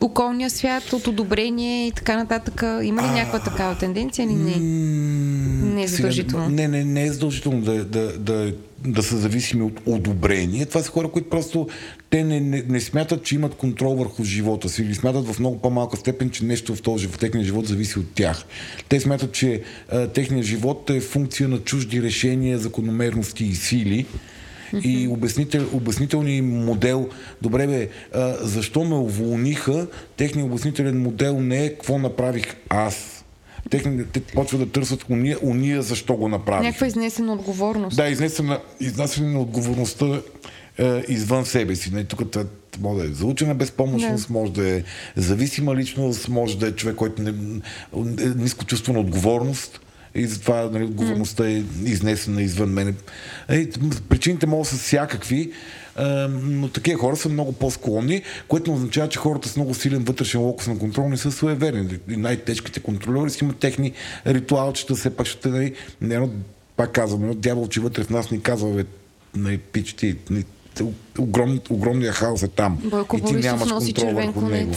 околния свят, от одобрение и така нататък. Има ли някаква такава тенденция или не? Не е Сега, задължително. Не, не, не е задължително да, да, да, да са зависими от одобрение. Това са хора, които просто те не, не, не смятат, че имат контрол върху живота си или смятат в много по-малка степен, че нещо в този в техния живот зависи от тях. Те смятат, че а, техният живот е функция на чужди решения, закономерности и сили. И обяснител, обяснителният им модел, добре бе, а, защо ме уволниха, техният обяснителен модел не е какво направих аз. Техни, те почват да търсят уния, уния защо го направих. Някаква изнесена отговорност. Да, изнесена, изнасяне на отговорността е, извън себе си. Не, тук това може да е заучена безпомощност, Да. може да е зависима личност, може да е човек, който не, е ниско чувство на отговорност и затова нали, отговорността е изнесена извън мене. Е, причините могат да са всякакви, е, но такива хора са много по-склонни, което означава, че хората с много силен вътрешен локус на контрол не са суеверни. И най-тежките контролери си имат техни ритуалчета, все пак ще нали, не едно пак казвам, едно дяволче вътре в нас ни казва, бе, не пич ти, огром, огромния хаос е там. Бойко и ти Борисов нямаш контрол върху него.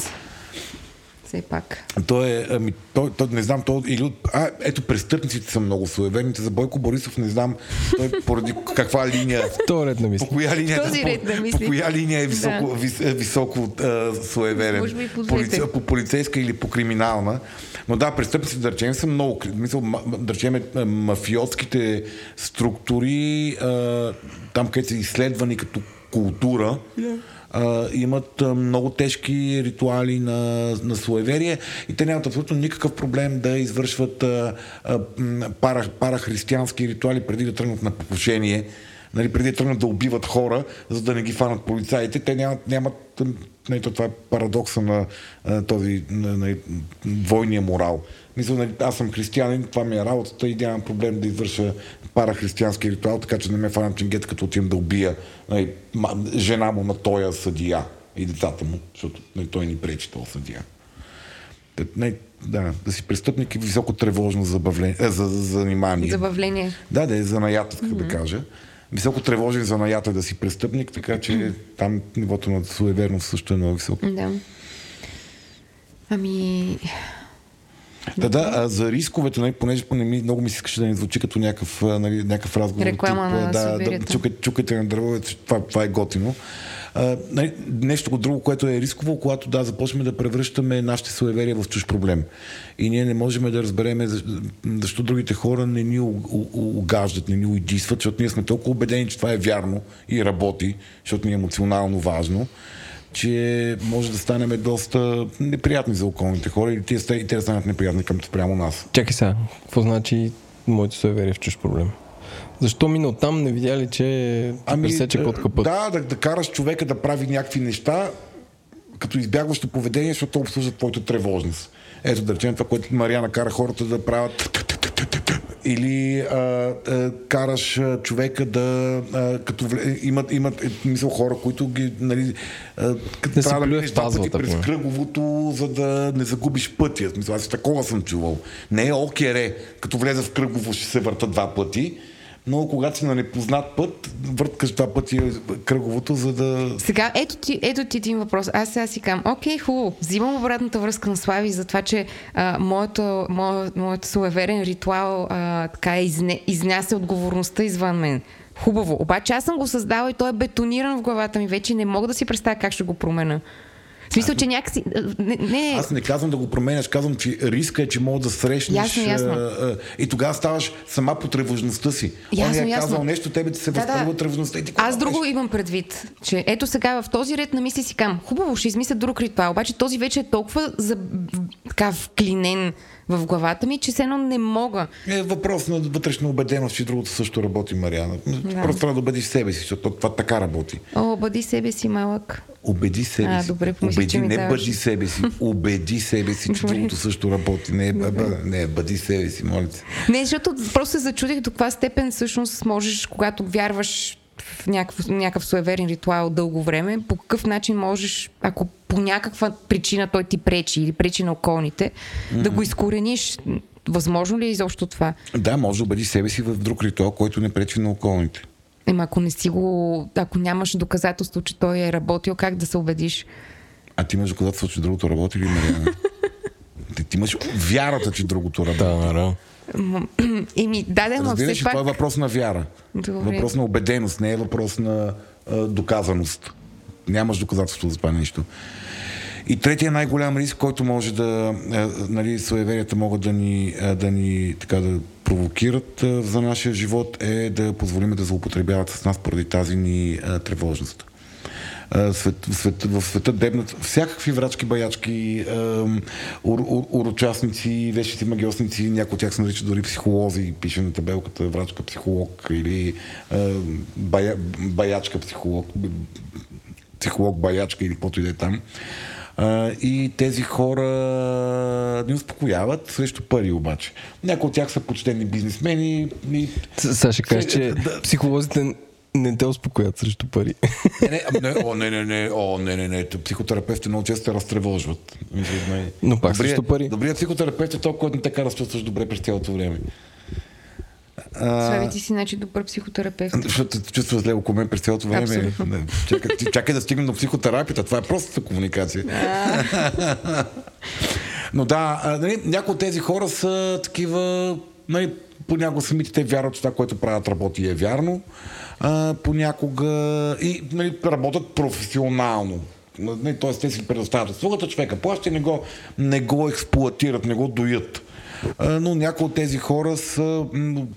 Все пак. Той е, ами, той, той, не знам, той, или, от- а, ето престъпниците са много суеверните. За Бойко Борисов не знам той поради каква линия, То ред на мисли. по коя линия, Този по, ред на по, мисли. коя линия е високо, Да. вис, е високо а, суеверен. Може би и по по полицейска или по криминална. Но да, престъпниците, да речем, са много. Мисъл, да речем, а, мафиотските структури, а, там където са изследвани като култура, а, имат а, много тежки ритуали на, на суеверие и те нямат абсолютно никакъв проблем да извършват а, пара, парахристиянски ритуали преди да тръгнат на покушение. Нали, преди да тръгнат да убиват хора, за да не ги фанат полицаите, те нямат, нямат нали, то това е парадокса на а, този на, на, двойния морал. Мисля, нали, аз съм християнин, това ми е работата и нямам проблем да извърша парахристиянски ритуал, така че не ме фанат ченгета, като отивам да убия нали, жена му на тоя съдия и децата му, защото нали, той ни пречи този съдия. Не, да, да си престъпник е високо тревожно забавление, е, за, за занимание. Забавление. Да, да е занаят, така да кажа. Високо тревожен занаят е да си престъпник, така че там нивото на суеверност също е много високо. Да. Ами, Да, да, а за рисковете, нали, понеже поне ми, много ми се искаше да не звучи като някакъв, нали, някакъв разговор. Реклама на да, да, чукайте, чукайте на дървовете, това, това е готино. А, нали, нещо друго, което е рисково, когато да, започнем да превръщаме нашите суеверия в чуж проблем. И ние не можем да разбереме защо, защо другите хора не ни угаждат, не ни уидисват, защото ние сме толкова убедени, че това е вярно и работи, защото ни е емоционално важно че може да станем доста неприятни за околните хора или те, и те да станат неприятни към спрямо нас. Чакай сега, какво значи моето суеверие в чуж проблем? Защо мина там не видя ли, че ти пресече е, котка път? Да, да, да караш човека да прави някакви неща, като избягващо поведение, защото то обслужва твоята тревожност. Ето да речем това, което Мариана кара хората да правят или а, а, караш човека да а, като вле... имат, имат е, мисъл хора, които ги нали, а, като трябва да минеш два пъти през кръговото, за да не загубиш пътя. В Смисъл, аз такова съм чувал. Не е окере, като влезе в кръгово ще се върта два пъти, но когато си на непознат път, върткаш два пъти кръговото, за да сега, ето ти, ето ти един въпрос. Аз сега си казвам, окей, хубаво, взимам обратната връзка на Слави за това, че а, моето, моят, суеверен ритуал а, така изне, изняся отговорността извън мен. Хубаво. Обаче аз съм го създала и той е бетониран в главата ми. Вече не мога да си представя как ще го променя. В смисъл, че някакси... Не, не, Аз не казвам да го променяш, казвам, че риска е, че мога да срещнеш. Ясно, ясно. а, а, и тогава ставаш сама по тревожността си. Ясно, Он е ясно. казал нещо, тебе ти се Да, да. възпърва тревожността. И ти Аз друго правиш? имам предвид, че ето сега в този ред на мисли си кам, хубаво, ще измисля друг ритуал, обаче този вече е толкова за, така вклинен в главата ми, че все едно не мога. Е въпрос на вътрешна убеденост, че другото също работи, Мариана. Просто трябва да убедиш себе си, защото това така работи. О, бъди себе си малък. Убеди себе А, си. добре, помислих, убеди, не даваш. бъди себе си. Убеди себе си, че другото също работи. Не, б, б, не бъди себе си, моля се. Не, защото просто се зачудих до каква степен всъщност можеш, когато вярваш в някакъв, някакъв суеверен ритуал дълго време, по какъв начин можеш, ако по някаква причина той ти пречи или пречи на околните, mm-hmm. да го изкорениш. Възможно ли е изобщо това? Да, може да убедиш себе си в друг ритуал, който не пречи на околните. Ема ако не си го, ако нямаш доказателство, че той е работил, как да се убедиш? А ти имаш доказателство, че другото работи ли, Мариана? ти, ти имаш вярата, че другото работи. Да, да. Еми, да, да, но Разбираш, все пак... това е въпрос на вяра. Добре. Въпрос на убеденост, не е въпрос на а, доказаност. Нямаш доказателство за това нещо. И третия най-голям риск, който може да, а, нали, суеверията могат да ни, а, да ни така да провокират а, за нашия живот, е да позволим да злоупотребяват с нас поради тази ни а, тревожност. Свет, свет, в света дебнат всякакви врачки, баячки, ур, ур, урочастници, вещите магиосници, някои от тях се наричат дори психолози, пише на табелката врачка, психолог или бая, баячка, психолог, психолог, баячка или каквото и да е там. А, и тези хора ни успокояват срещу пари обаче. Някои от тях са почтени бизнесмени и ще кажеш, че Да. психолозите не те успокоят срещу пари. Не, не, а, не, о, не, не, не, о, не, не, не. Психотерапевтите много често се разтревожват. Но пак срещу пари. Добрият психотерапевт е този, който не те кара да се добре през цялото време. Слави, ти си значи добър психотерапевт. Защото те чувства зле около мен през цялото време. Абсолютно. Чакай, чакай да стигнем до психотерапията. Това е простата комуникация. Но да, нали, някои от тези хора са такива, нали, понякога самите те вярват, че това, което правят работи е вярно. А, понякога и нали, работят професионално. Нали, Тоест те си предоставят услугата, човека плаща и не го, не го експлуатират, не го доят. А, но някои от тези хора са,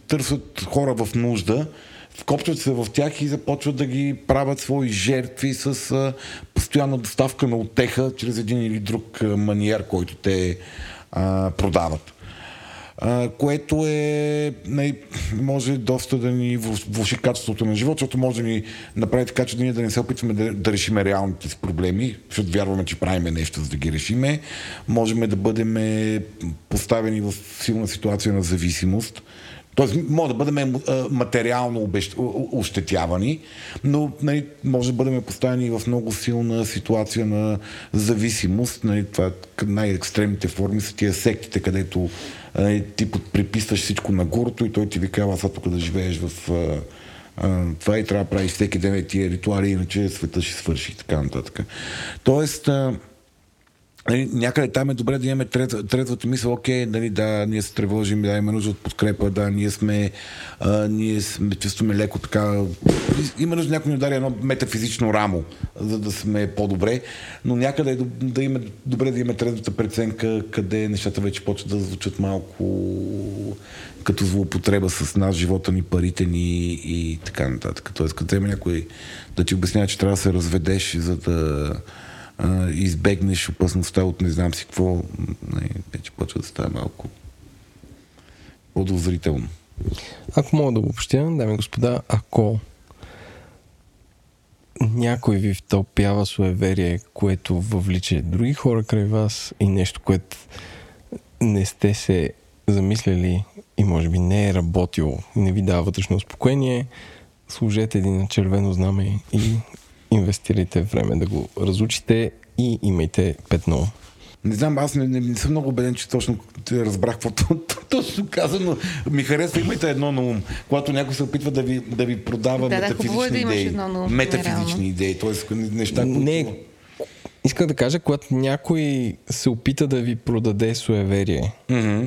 търсят хора в нужда, вкопчват се в тях и започват да ги правят свои жертви с а, постоянна доставка на отеха чрез един или друг маниер, който те а, продават. Което е, може доста да ни влу- влуши качеството на живот, защото може да ни направи така, че ние да не се опитваме да, да решиме реалните си проблеми, защото вярваме, че правиме нещо, за да ги решиме. Можем да бъдем поставени в силна ситуация на зависимост. Тоест, може да бъдем материално ощетявани, но нали, може да бъдем поставени в много силна ситуация на зависимост. Нали, това, к- най-екстремните форми са тия сектите, където ти приписваш всичко на гурото и той ти ви казва, сега тук да живееш в това и трябва да правиш всеки ден тия ритуали, иначе света ще свърши и така нататък. Тоест, а, Нали, някъде там е добре да имаме трет, трезвата мисъл, окей, нали, да, ние се тревожим, да, имаме нужда от подкрепа, да, ние сме, а, ние сме, чувстваме леко така, има нужда някой ни удари едно метафизично рамо, за да сме по-добре, но някъде е да има, добре да имаме трезвата преценка, къде нещата вече почват да звучат малко като злоупотреба с нас, живота ни, парите ни и така нататък. Тоест, като има някой да ти обяснява, че трябва да се разведеш, за да избегнеш опасността от не знам си какво, вече почва да става малко подозрително. Ако мога да обобщя, дами и господа, ако някой ви втълпява суеверие, което въвлича други хора край вас и нещо, което не сте се замисляли и може би не е работило и не ви дава вътрешно успокоение, служете един червено знаме и инвестирайте време да го разучите и имайте петно. Не знам, аз не, не, не съм много убеден, че точно разбрах какво точно каза, но ми харесва, имайте едно на ум. Когато някой се опитва да ви, да ви продава Да, да, хубаво е метафизични да идеи. едно на ум, метафизични нереално. идеи, т.е. неща, които... Не, исках да кажа, когато някой се опита да ви продаде суеверие, Мгм.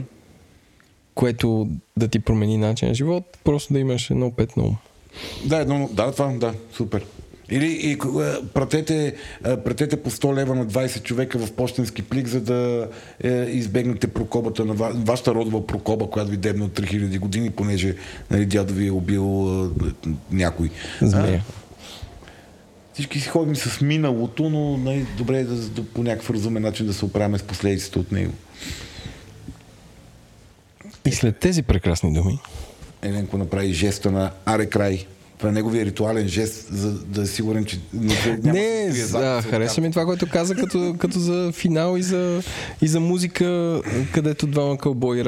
което да ти промени начин на живот, просто да имаш едно пет на ум. Да, едно, да, това, да, супер. Или и, а, пратете, а, пратете по 100 лева на 20 човека в почтенски плик, за да е, избегнете прокобата на ва, вашата родова прокоба, която ви дебна от 3000 години, понеже нали, дядо ви е убил а, някой. Змея. Всички си ходим с миналото, но нали, добре е да, да по някакъв разумен начин да се оправяме с последиците от него. И след тези прекрасни думи, Еленко направи жеста на аре край. Това неговия ритуален жест, за да е сигурен, че не, няма да не, за, се хареса ми това, което каза като, като за финал и за, и за музика, където двама кълбои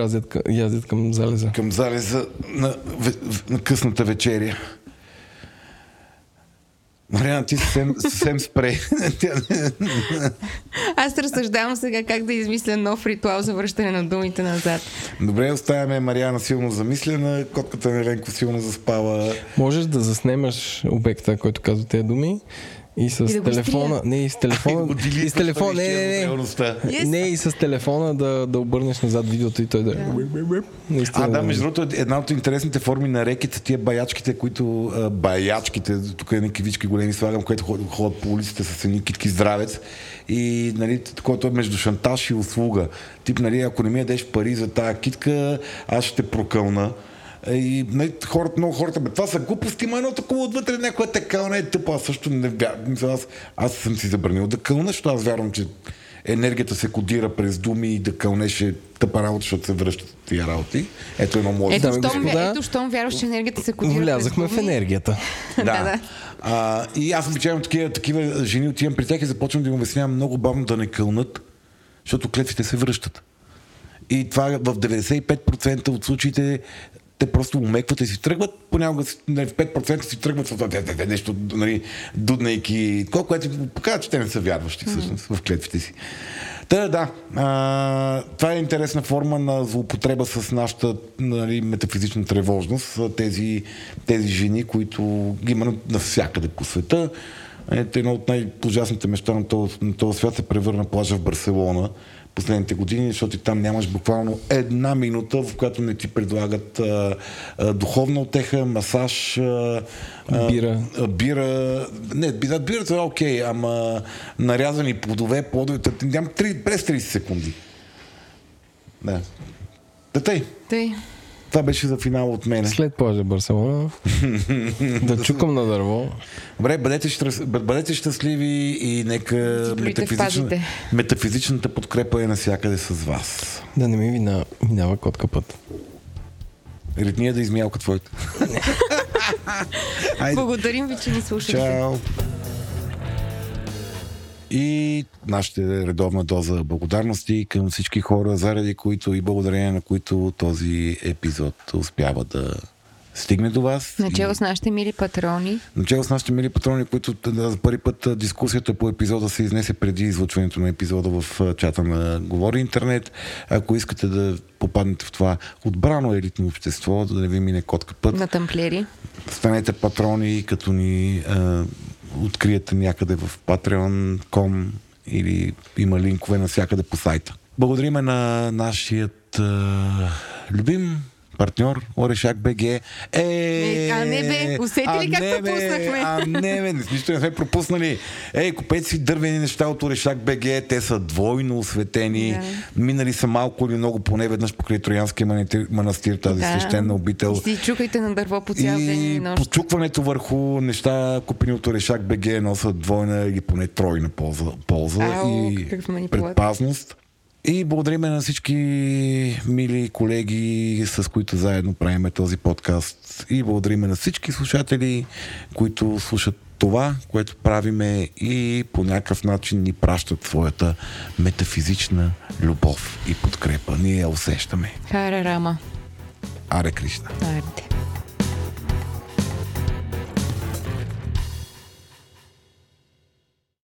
язят към залеза. към залеза на, на късната вечеря. Мариана, ти съвсем, съвсем спре. Аз разсъждавам сега как да измисля нов ритуал за връщане на думите назад. Добре, оставяме Мариана силно замислена, котката на Еленко силно заспала. Можеш да заснемаш обекта, който казва тези думи и с И да телефона, не, и с телефона, и с телефона, не, не, не, не, и с телефона да, да обърнеш назад видеото и той да... Наистина, А, да, между другото, една от интересните форми на реките, тия баячките, които а, баячките, тук е някакви кавички големи слагам, които ходят, ходят по улиците с едни китки здравец. И, нали, което е между шантаж и услуга. Тип, нали, ако не ми ядеш пари за тая китка, аз ще те прокълна. И нали, хората, много хората, бе, това са глупости, има едно такова отвътре, някоя така, не е тъпа. Аз също не вярвам. Аз, аз съм си забранил да кълна, защото аз вярвам, че енергията се кодира през думи и да кълнеш е тъпа работа, защото се връщат тия работи. Ето едно мое. Ето, и щом, ето, щом вярваш, че енергията се кодира Влязахме през в енергията. да, да. А, и аз обичавам такива, такива жени, отивам при тях и започвам да им обяснявам много бавно да не кълнат, защото клетвите се връщат. И това в 95% от случаите те просто умекват и си тръгват, понякога нали, в 5% си тръгват с това, нещо, нали, дуднейки, такова, което показва, че те не са вярващи всъщност в клетвите си. Та, да, а, това е интересна форма на злоупотреба с нашата нали, метафизична тревожност. Тези, тези жени, които ги има навсякъде по света. Едно от най-ужасните места на този, на този свят се превърна плажа в Барселона последните години, защото там нямаш буквално една минута, в която не ти предлагат а, а, духовна отеха, масаж, а, бира. А, бира. Не, бира, бирата е окей, ама нарязани плодове, плодовете, нямам през 30 секунди. Да. Да тъй. Тъй. Това беше за финал от мен. След плажа Барселона. да чукам на дърво. Добре, бъдете, щаст... бъдете щастливи и нека метафизична... метафизичната подкрепа е навсякъде с вас. Да не ми вина... минава котка път. Ритния да измялка твоята. Благодарим ви, че ни слушахте. Чао и нашата редовна доза благодарности към всички хора, заради които и благодарение на които този епизод успява да стигне до вас. Начало и... с нашите мили патрони. Начало с нашите мили патрони, които за първи път дискусията по епизода се изнесе преди излъчването на епизода в чата на Говори Интернет. Ако искате да попаднете в това отбрано елитно общество, да не ви мине котка път. На тамплери. Станете патрони, като ни а, откриете някъде в Patreon.com или има линкове навсякъде по сайта. Благодариме на нашият а, любим партньор Орешак БГ. Е, е, а не бе, усети ли как не, пропуснахме? А не бе, нищо не сме пропуснали. Ей, купете си дървени неща от Орешак БГ, те са двойно осветени, да. минали са малко или много, поне веднъж покрай Троянския манастир, тази да. свещена обител. И си чукайте на дърво по цял ден и нощ. почукването върху неща, купени от Орешак БГ, носят двойна или поне тройна полза, полза Ау, и предпазност. И благодариме на всички мили колеги, с които заедно правиме този подкаст. И благодариме на всички слушатели, които слушат това, което правиме и по някакъв начин ни пращат своята метафизична любов и подкрепа. Ние я усещаме. Харе Рама. Аре Кришна. Аре.